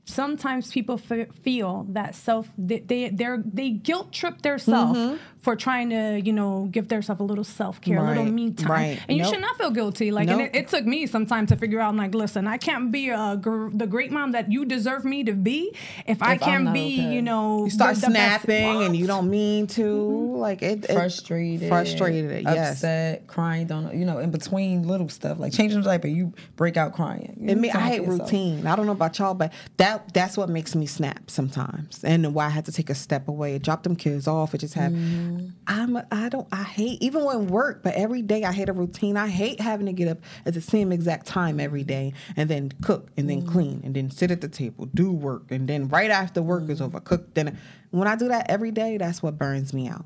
C: sometimes people f- feel that self they they they're, they guilt trip themselves for trying to you know give themselves a little self care, a little. Me time,
B: right.
C: and you should not feel guilty. Like, and it, it took me some time to figure out. I'm like, listen, I can't be a gr- the great mom that you deserve me to be if, I
A: If I'm
C: can't be,
A: okay.
C: you know,
B: you start
C: the- the best-
B: snapping and you don't mean to.
C: Mm-hmm.
B: Like it, it
A: frustrated,
B: frustrated. Yes.
A: upset, crying. Don't you know? In between little stuff like changing the diaper, you break out crying. You
B: And me, I hate routine. I don't know about y'all, but that that's what makes me snap sometimes, and why I had to take a step away, drop them kids off, and just have.
A: Mm-hmm.
B: I'm a, I don't I hate even when work, but every day I hate a routine. I hate having to get up at the same exact time every day, and then cook, and then
A: Mm-hmm.
B: clean, and then sit at the table, do work, and then right after work is
A: Mm-hmm.
B: over, cook dinner. When I do that every day, that's what burns me out.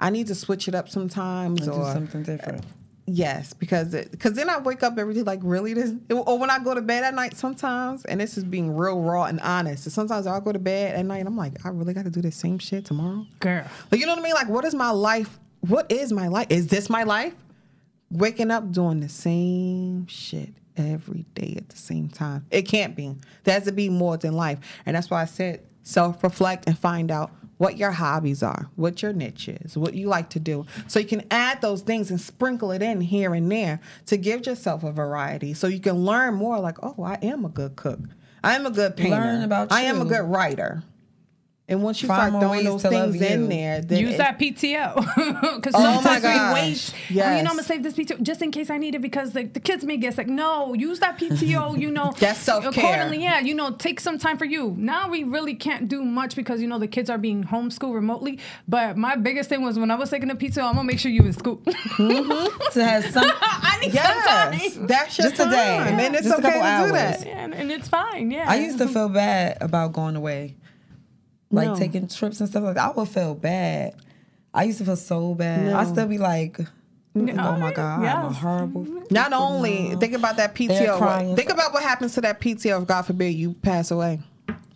B: I need to switch it up sometimes,
A: Do
B: or
A: something different.
B: Yes, because because then I wake up every day like really this, or when I go to bed at night sometimes, and this is being real raw and honest. And sometimes I'll go to bed at night and I'm like, I really got to do the same shit tomorrow.
C: girl.
B: Like you know what I mean? Like what is my life? What is my life? Is this my life? Waking up doing the same shit every day at the same time. It can't be. There has to be more than life, and that's why I said self reflect and find out what your hobbies are, what your niche is, what you like to do. So you can add those things and sprinkle it in here and there to give yourself a variety so you can learn more like, oh, I am a good cook. I am a good painter.
A: Learn about
B: I am a good writer. And once you
A: Find
B: start throwing those things in there, then
C: Use
B: it-
C: that PTO because <laughs>
B: Oh my
C: sometimes we
B: gosh.
C: wait. Oh, you know, I'm gonna save this PTO just in case I need it because like the kids may get sick. No, use that PTO. You know, <laughs>
B: That's self-care.
C: Accordingly, yeah. You know, take some time for you. Now we really can't do much because you know the kids are being homeschooled remotely. But my biggest thing was when I was taking the PTO, I'm gonna make sure you in school. Mm-hmm. <laughs>
A: to have some
C: I need
B: yes,
C: some time.
B: that's your
A: Just a day.
B: time, and it's
A: Just a
B: okay to
A: couple
B: do
A: hours.
B: that.
C: And, and it's fine. Yeah.
A: I used to feel bad about going away, like
B: No.
A: taking trips and stuff like that. I would feel bad. I used to feel so bad. I
B: No.
A: still be like, oh my god, I'm a horrible.
B: Not only think about that PTO.
A: crying.
B: Think about what happens to that PTO if God forbid you pass away.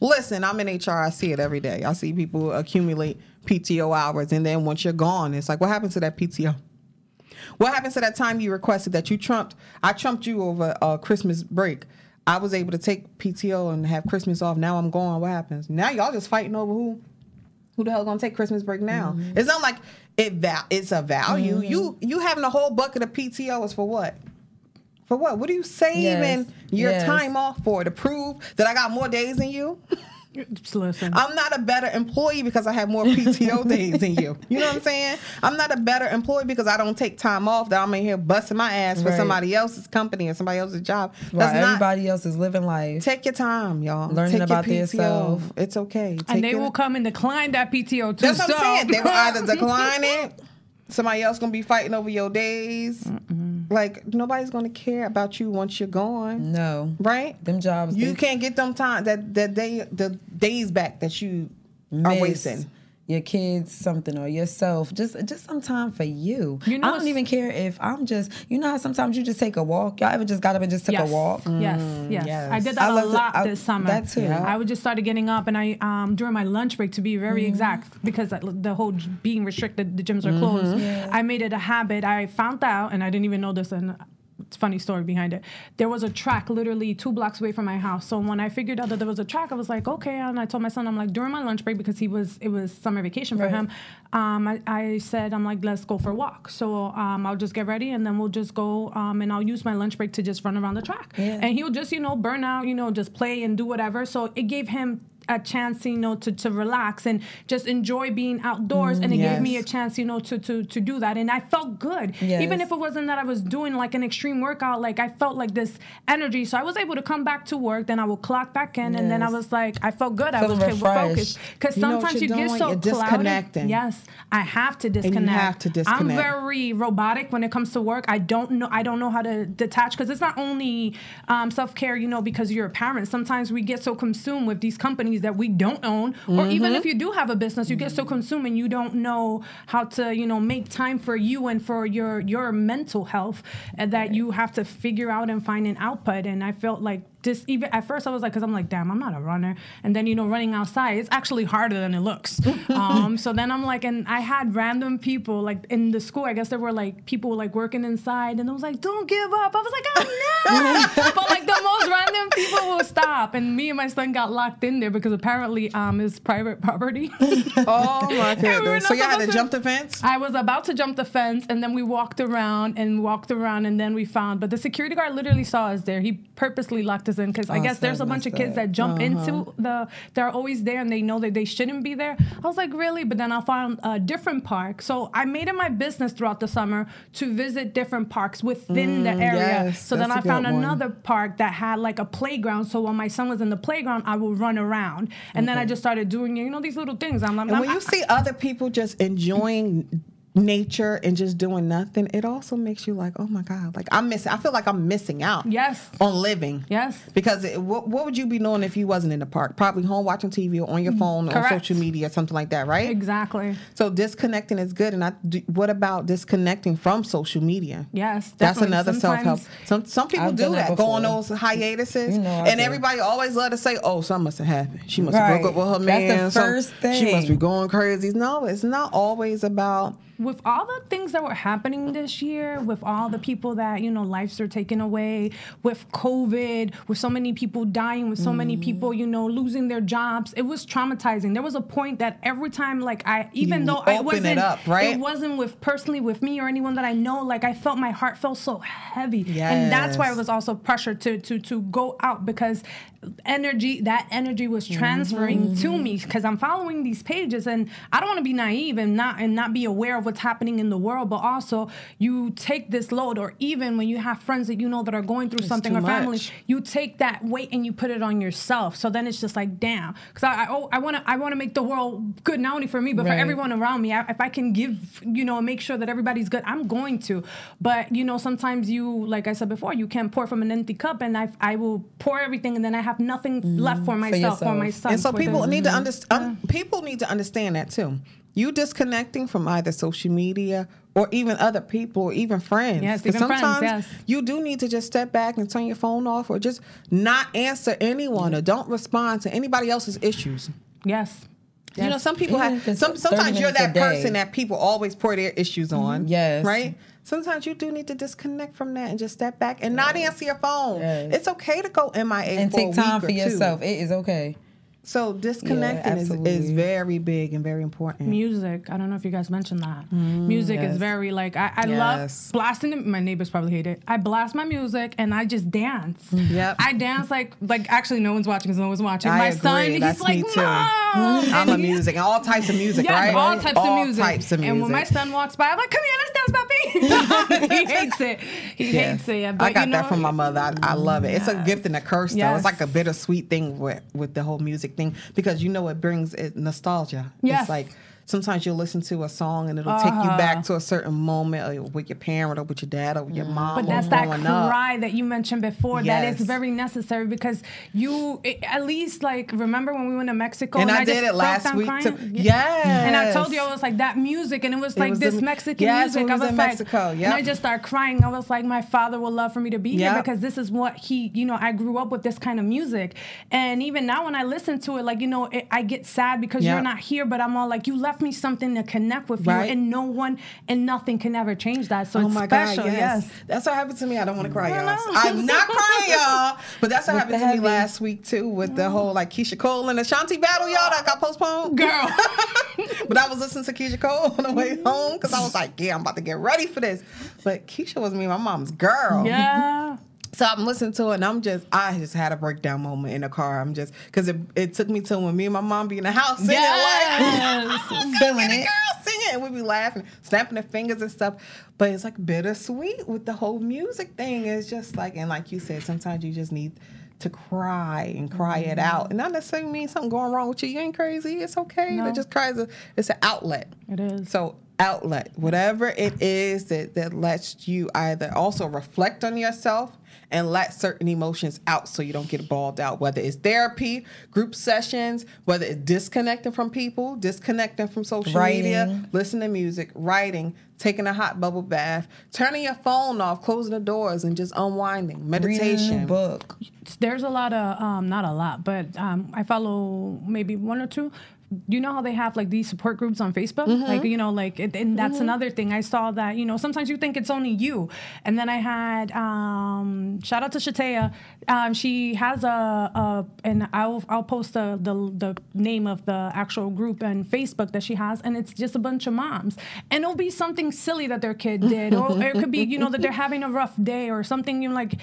B: Listen, I'm in HR. I see it every day. I see people accumulate PTO hours, and then once you're gone, it's like, what happens to that PTO? What happens to that time you requested that you trumped? I trumped you over uh, Christmas break. I was able to take PTO and have Christmas off. Now I'm gone. What happens? Now y'all just fighting over who who the hell gonna take Christmas break now?
A: Mm-hmm.
B: It's not like it val- it's a value. You you having a whole bucket of PTO is for what? For what? What are you saving
A: Yes.
B: your
A: Yes.
B: time off for? To prove that I got more days than you? <laughs>
C: Just listen.
B: I'm not a better employee because I have more PTO <laughs> days than you. You know what I'm saying? I'm not a better employee because I don't take time off that I'm in here busting my ass for
A: Right.
B: somebody else's company or somebody else's job.
A: While
B: That's not
A: everybody else is living life.
B: take your time, y'all.
A: Learning
B: take
A: about
B: your PTO.
A: yourself.
B: It's okay. Take
C: and they
B: your-
C: will come and decline that PTO too.
B: That's what I'm
C: so-
B: saying. They will either <laughs> decline it. Somebody else gonna be fighting over your days. Like nobody's gonna care about you once you're gone,
A: no,
B: right?
A: them jobs.
B: You
A: they
B: can't get them time that that day the days back that you are wasting.
A: Your kids something or yourself. Just just some time for you.
C: You know
A: I don't even care if I'm just. You know how sometimes you just take a walk. Y'all ever just got up and just took
C: yes.
A: a walk?
C: Yes, yes,
B: yes.
C: I did that a
A: love to-
C: lot
A: I-
C: this summer.
A: that too. Yeah.
C: I would just started getting up, and I um during my lunch break to be very
A: Mm-hmm.
C: exact because the whole being restricted, the gyms are closed. I made it a habit. I found out, and I didn't even know this, and funny story behind it. There was a track literally two blocks away from my house. So when I figured out that there was a track, I was like, okay. And I told my son, I'm like, during my lunch break because he was it was summer vacation for
A: Right.
C: him. Um, I, I said, I'm like, let's go for a walk. So um, I'll just get ready and then we'll just go um, and I'll use my lunch break to just run around the track.
A: Yeah.
C: And he'll just, you know, burn out, you know, just play and do whatever. So it gave him a chance, you know, to, to relax and just enjoy being outdoors. and it gave me a chance, you know, to, to, to do that. And I felt good.
A: Yes.
C: Even if it wasn't that I was doing like an extreme workout, like I felt like this energy. So I was able to come back to work, then I would clock back in, and then I was like, I felt good. I was
A: refreshed.
C: focused. Because
B: You know
C: sometimes you get so
B: disconnecting.
C: Yes, I have to disconnect.
B: You have to disconnect.
C: I'm very robotic when it comes to work. I don't know. I don't know how to detach because it's not only um, self care. You know, because you're a parent. Sometimes we get so consumed with these companies that we don't own, or even
B: Mm-hmm.
C: if you do have a business, you get so consumed and you don't know how to, you know, make time for you and for your your mental health, and that you have to figure out and find an output. And I felt like just even at first I was like, because I'm like, damn, I'm not a runner. And then you know, running outside, it's actually harder than it looks. <laughs> um, so then I'm like, and I had random people like in the school. I guess there were like people like working inside, and I was like, don't give up. I was like, I'm not. <laughs> but like the most random people will stop, and me and my son got locked in there because apparently um it's private property. <laughs>
B: Oh my
C: we were
B: goodness!
C: not
B: So you had to
C: to-
B: jump the fence.
C: I was about to jump the fence, and then we walked around and walked around, and then we found. But the security guard literally saw us there. He purposely locked us because I
A: Oh,
C: guess there's a bunch of kids that jump
B: Uh-huh.
C: into the. They're always there, and they know that they shouldn't be there. I was like, really? But then I found a different park. So I made it my business throughout the summer to visit different parks within the area.
B: Mm, yes,
C: so then I found
B: one.
C: another park that had like a playground. So when my son was in the playground, I would run around, and then I just started doing you know these little things. I'm like,
B: And when
C: I'm-
B: you see other people just enjoying nature and just doing nothing, it also makes you like, oh my god, like I'm missing. I feel like I'm missing out.
C: Yes.
B: On living.
C: Yes.
B: Because it, what, what would you be doing if you wasn't in the park? Probably home watching TV or on your phone or on
C: Mm, Correct.
B: social media or something like that, right?
C: Exactly.
B: So disconnecting is good. And I, do, what about disconnecting from social media?
C: Yes,
B: That's another self help. Some some people
A: I've
B: do
A: that
B: that. Go on those hiatuses,
A: You know
B: and
A: do.
B: everybody always love to say, "Oh, something must have happened. She must have broke up with her
A: That's the
B: man. so
A: first
B: She must be going crazy." No, it's not always about
C: with all the things that were happening this year, with all the people that you know lives are taken away, with COVID, with so many people dying, with so many mm-hmm. people you know losing their jobs, it was traumatizing. There was a point that every time, like I, even
B: You
C: though I wasn't,
B: up, right?
C: it wasn't with personally with me or anyone that I know. Like I felt my heart felt so heavy, and that's why it was also pressure to to to go out because energy that energy was transferring to
B: Mm-hmm.
C: me because I'm following these pages and I don't want to be naive and not and not be aware of what's happening in the world but also you take this load or even when you have friends that you know that are going through something
B: too
C: or family you take that weight and you put it on yourself. So then it's just like damn. Because I I, oh, I want to I want to make the world good not only for me but for everyone around me. I, if I can give you know make sure that everybody's good I'm going to. But you know sometimes you like I said before you can't pour from an empty cup and I I will pour everything and then I have nothing mm-hmm. left for myself for,
A: yourself.
C: my son
B: and so people
C: the-
B: need to understand. people need to understand that too. You disconnecting from either social media or even other people or even friends.
C: Yes, even friends,
B: sometimes
C: yes.
B: you do need to just step back and turn your phone off or just not answer anyone or don't respond to anybody else's issues.
C: yes
B: You know, some people
A: Even
B: have. Some, sometimes you're that person that people always pour their issues mm-hmm. on.
A: Yes.
B: Right. Sometimes you do need to disconnect from that and just step back and not answer your phone.
A: Yes.
B: It's okay to go MIA
A: and
B: for
A: take time
B: week
A: for
B: or two.
A: yourself. It is okay.
B: So disconnecting is, is very big and very important.
C: music i don't know if you guys mentioned that mm, music is very like i, I
B: Yes.
C: love blasting it. my neighbors probably hate it i blast my music and i just dance mm.
B: Yep.
C: i dance like like actually no one's watching because no one's watching
B: I
C: my
B: agree.
C: son he's
B: That's
C: like
B: me too.
C: Mom!
B: I'm a
C: And <laughs>
B: music and all types of music,
C: Yes,
B: right?
C: all types
B: all
C: of music.
B: types of music.
C: And when my son walks by, I'm like, "Come here, let's dance, puppy." <laughs> he hates it. He
B: Yes.
C: hates it. But,
B: I got
C: you
B: that from my mother. I, I love it. It's a gift and a curse, though.
C: Yes.
B: It's like a bittersweet thing with with the whole music thing because you know it brings it nostalgia.
C: Yes.
B: It's like sometimes you'll listen to a song and it'll take you
C: Uh-huh.
B: back to a certain moment with your parent or with your dad or with your mom.
C: But that's that
B: growing up.
C: cry that you mentioned before. That
B: Yes.
C: is very necessary because you, it, at least, like, remember when we went to Mexico
B: And I
C: just
B: did it last week
C: crying?
B: too.
C: Yeah. And I told you I was like that music, and it was
B: It
C: like
B: was
C: this Mexican
B: Yes,
C: music.
B: we
C: I
B: was
C: was
B: in
C: like,
B: Mexico,
C: and. I just started crying. I was like, my father will love for me to be here because this is what he, you know, I grew up with this kind of music, and even now when I listen to it, like you know, it, I get sad because
B: Yep.
C: you're not here, but I'm all like, you left me something to connect with
B: Right.
C: you, and no one and nothing can ever change that. So
B: Oh
C: it's
B: my
C: special.
B: God, yes.
C: yes.
B: That's what happened to me. I don't want to cry, y'all. I'm not crying, y'all. <laughs> But that's what
A: With
B: happened to me last week, too, with the whole like Keyshia Cole and Ashanti battle, y'all, that got postponed.
C: Girl. <laughs>
B: but I was listening to Keyshia Cole on the way home because I was like, yeah, I'm about to get ready for this. But Keyshia was me my mom's girl.
C: Yeah.
B: So I'm listening to it and I'm just, I just had a breakdown moment in the car. I'm just, because it, it took me to when me and my mom be in the house singing
C: Yes. <laughs>
B: like, feeling it. Girl, singing. And we'd be laughing, snapping their fingers and stuff. But it's like bittersweet with the whole music thing. It's just like, and like you said, sometimes you just need to cry and cry it mm-hmm. out. And not necessarily mean something going wrong with you. You ain't crazy. It's okay
C: No.
B: to just cry. It's, a, it's an outlet.
C: It is.
B: So outlet, whatever it is that, that lets you either also reflect on yourself and let certain emotions out so you don't get balled out, whether it's therapy, group sessions, whether it's disconnecting from people, disconnecting from social media, listening to music, writing, taking a hot bubble bath, turning your phone off, closing the doors, and just unwinding,
A: Reading a
B: meditation.
A: book.
C: there's a lot of um, not a lot, but um, I follow maybe one or two. You know how they have like these support groups on Facebook,
B: Mm-hmm.
C: like you know, like it, and that's another thing. I saw that you know sometimes you think it's only you, and then I had um, shout out to Shatea. Um, she has a, a and I'll I'll post the, the the name of the actual group and Facebook that she has, and it's just a bunch of moms, and it'll be something silly that their kid did, or it could be you know that they're <laughs> having a rough day or something. You're like,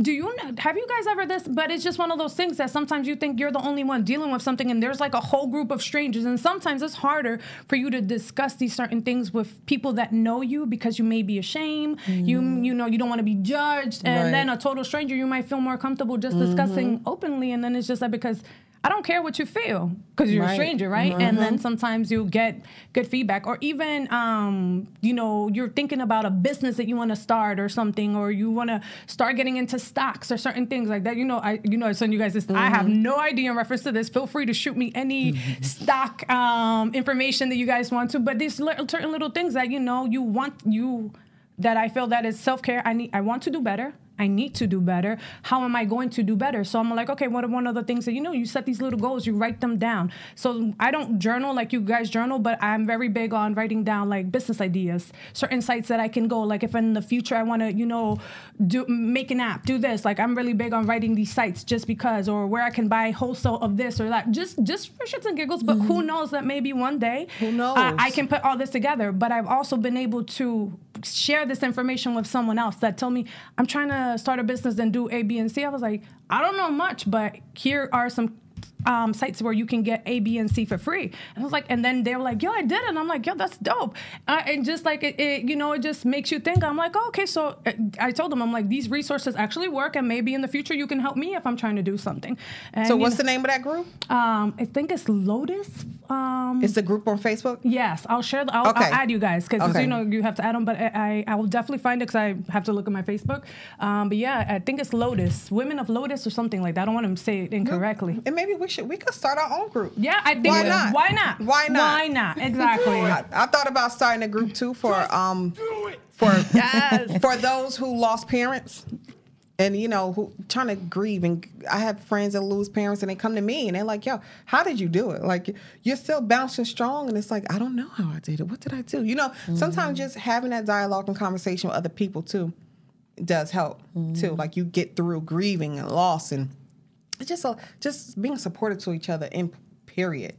C: do you have you guys ever this? But it's just one of those things that sometimes you think you're the only one dealing with something, and there's like a whole group of strangers, and sometimes it's harder for you to discuss these certain things with people that know you because you may be ashamed, you mm. you know you don't want to be judged, and
A: Right.
C: then a total stranger you might feel more comfortable just mm-hmm. discussing openly, and then it's just like because. I don't care what you feel because you're a
B: Right.
C: stranger, right? And then sometimes you get good feedback, or even, um, you know, you're thinking about a business that you want to start or something, or you want to start getting into stocks or certain things like that. You know, I, you know, I send you guys this. I have no idea in reference to this. Feel free to shoot me any stock um, information that you guys want to, but these little, certain little things that you know you want you that I feel that is self care. I need. I want to do better. I need to do better. How am I going to do better? So I'm like, okay, what are one of the things that you know? You set these little goals, you write them down. So I don't journal like you guys journal, but I'm very big on writing down like business ideas, certain sites that I can go. Like if in the future I want to, you know, do make an app, do this. Like I'm really big on writing these sites just because, or where I can buy wholesale of this or that, just just for shits and giggles. But who mm-hmm. knows that maybe one day
B: Who knows?
C: I, I can put all this together. But I've also been able to share this information with someone else that told me I'm trying to start a business and do A, B, and C. I was like, I don't know much, but here are some um, sites where you can get A, B, and C for free. And I was like, and then they were like, yo, I did it. And I'm like, yo, that's dope. Uh, and just like it, it, you know, it just makes you think. I'm like, oh, okay. So uh, I told them, I'm like, these resources actually work, and maybe in the future you can help me if I'm trying to do something. And,
B: So
C: you
B: what's
C: know,
B: the name of that group?
C: Um, I think it's Lotus. Um,
B: It's a group on Facebook.
C: Yes, I'll share. The, I'll,
B: Okay.
C: I'll add you guys because
B: Okay.
C: you know you have to add them. But I, I, I will definitely find it because I have to look at my Facebook. Um, but yeah, I think it's Lotus, Women of Lotus or something like that. I don't want to say it incorrectly.
B: And maybe we should we could start our own group.
C: Yeah, I think.
B: Why not?
C: Why not?
B: Why not?
C: Why not? <laughs> Exactly.
B: I, I thought about starting a group too for um for <laughs>
C: Yes.
B: for those who lost parents and you know who trying to grieve and I have friends that lose parents and they come to me and they're like, "Yo, how did you do it? Like you're still bouncing strong." And it's like, "I don't know how I did it. What did I do?" You know, sometimes mm-hmm. just having that dialogue and conversation with other people too does help too. Mm-hmm. Like you get through grieving and loss and it's just a, just being supportive to each other in period.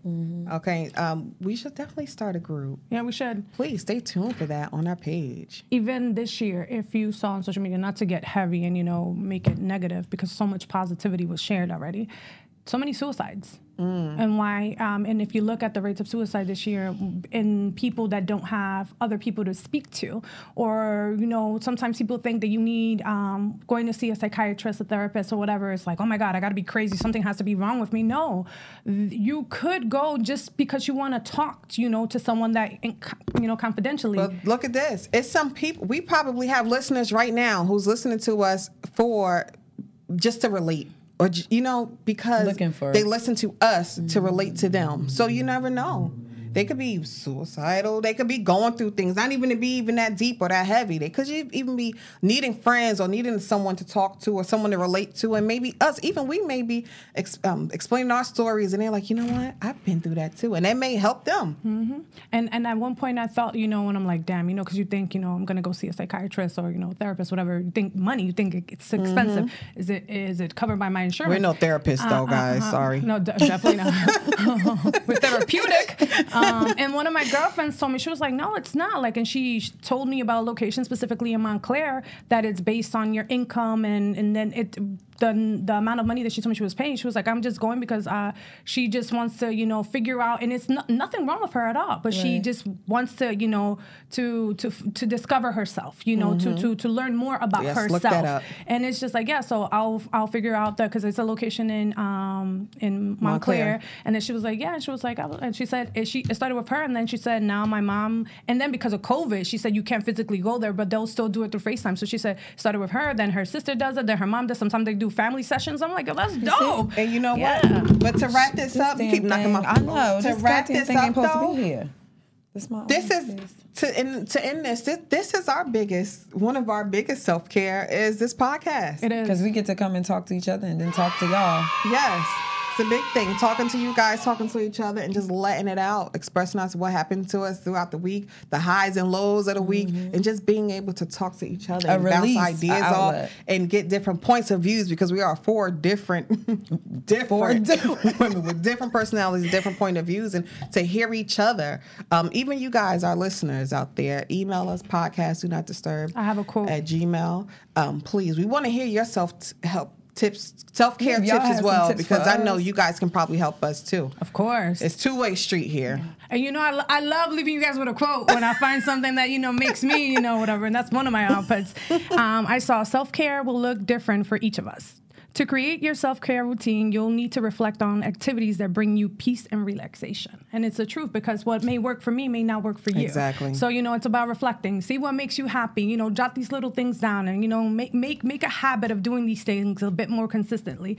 B: Okay, um, we should definitely start a group.
C: Yeah, we should.
B: Please stay tuned for that on our page.
C: even this year, if you saw on social media, not to get heavy and you know make it negative, because so much positivity was shared already, so many suicides, and why? Um, and if you look at the rates of suicide this year in people that don't have other people to speak to, or you know, sometimes people think that you need um, going to see a psychiatrist, a therapist, or whatever. It's like, oh my god, I got to be crazy. Something has to be wrong with me. No, you could go just because you want to talk, you know, to someone that you know confidentially.
B: But look at this. It's some people. We probably have listeners right now who's listening to us for just to relate. Or you know, because
A: Looking for-
B: they listen to us to relate to them. So you never know. They could be suicidal. They could be going through things, not even to be even that deep or that heavy. They could even be needing friends or needing someone to talk to or someone to relate to. And maybe us, even we may be ex- um, explaining our stories, and they're like, you know what? I've been through that too, and that may help them.
C: And and at one point I thought, you know, when I'm like, damn, you know, because you think, you know, I'm gonna go see a psychiatrist or you know, therapist, whatever. You think money, you think it's expensive. Is it is it covered by my insurance?
B: Mm-hmm. We're no therapists, though, guys. Sorry.
C: No, de- definitely not. <laughs> <laughs> We're therapeutic. <laughs> Um, and one of my girlfriends told me she was like, no, it's not. Like, and she told me about a location specifically in Montclair that it's based on your income and and then it the the amount of money that she told me she was paying. She was like, I'm just going because uh, she just wants to, you know, figure out, and it's no, nothing wrong with her at all, but she just wants to, you know, to to to discover herself, you know, to to to learn more about
B: Yes,
C: herself.
B: look that up.
C: And it's just like, yeah, so I'll I'll figure out that because it's a location in um in Montclair.
B: Montclair.
C: And then she was like, yeah, and she was like, I was, and she said it, she it started with her, and then she said now my mom, and then because of COVID, she said you can't physically go there, but they'll still do it through FaceTime. So she said started with her, then her sister does it, then her mom does. Sometimes they do family sessions. I'm like, oh, that's dope.
B: And you know
C: Yeah.
B: what? But to wrap this,
A: This
B: up, you keep knocking my.
A: thing- I know.
B: To wrap
A: goddamn
B: this
A: thing ain't
B: up,
A: supposed
B: though,
A: to be here. This my
B: this is to end to end this. This this is our biggest one of our biggest self care is this podcast.
C: It is.
A: because we get to come and talk to each other and then talk to y'all.
B: Yes. A big thing. Talking to you guys, talking to each other, and just letting it out, expressing us what happened to us throughout the week, the highs and lows of the week, and just being able to talk to each other
A: A
B: and bounce
A: release, a
B: ideas off and get different points of views because we are four different, different <laughs>
A: Four different- <laughs>
B: women with different personalities, different point of views, and to hear each other. Um, even you guys, our listeners out there, email us podcast do not disturb.
C: I have a quote.
B: at Gmail. Um, please, we want to hear your self help tips, self care
A: Yeah,
B: tips as well,
A: tips
B: because I know you guys can probably help us too.
C: of course.
B: It's two way street here.
C: And you know, I, I love leaving you guys with a quote when I find something that, you know, makes me, you know, whatever. And that's one of my outputs. <laughs> Um, I saw self care will look different for each of us. To create your self care routine, you'll need to reflect on activities that bring you peace and relaxation. And it's the truth because what may work for me may not work for you.
B: Exactly.
C: So, you know, it's about reflecting. See what makes you happy. You know, jot these little things down and, you know, make, make, make a habit of doing these things a bit more consistently.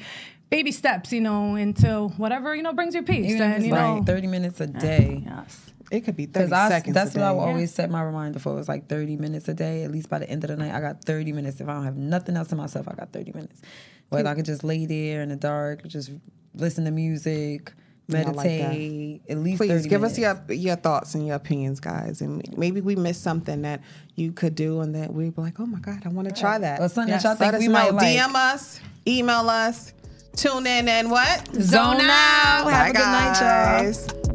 C: Baby steps, you know, until whatever, you know, brings you peace.
A: Even
C: and,
A: if it's
C: know,
A: 30 minutes a day.
C: Yes.
B: It could be 30
A: Because I,
B: seconds.
A: that's what I will always set my reminder for. It's like 30 minutes a day. At least by the end of the night, I got 30 minutes. If I don't have nothing else to myself, I got 30 minutes. Whether I could just lay there in the dark, just listen to music,
B: I like
A: meditate. At least
B: Please
A: 30
B: give
A: minutes.
B: us your your thoughts and your opinions, guys, and maybe we missed something that you could do, and that we'd be like, "Oh my God, I want to try that."
A: Or something that y'all think
B: us
A: we might like.
B: DM us, email us, tune in, and what?
A: Zone out. Have
B: Bye,
A: a good night, y'all.
B: guys.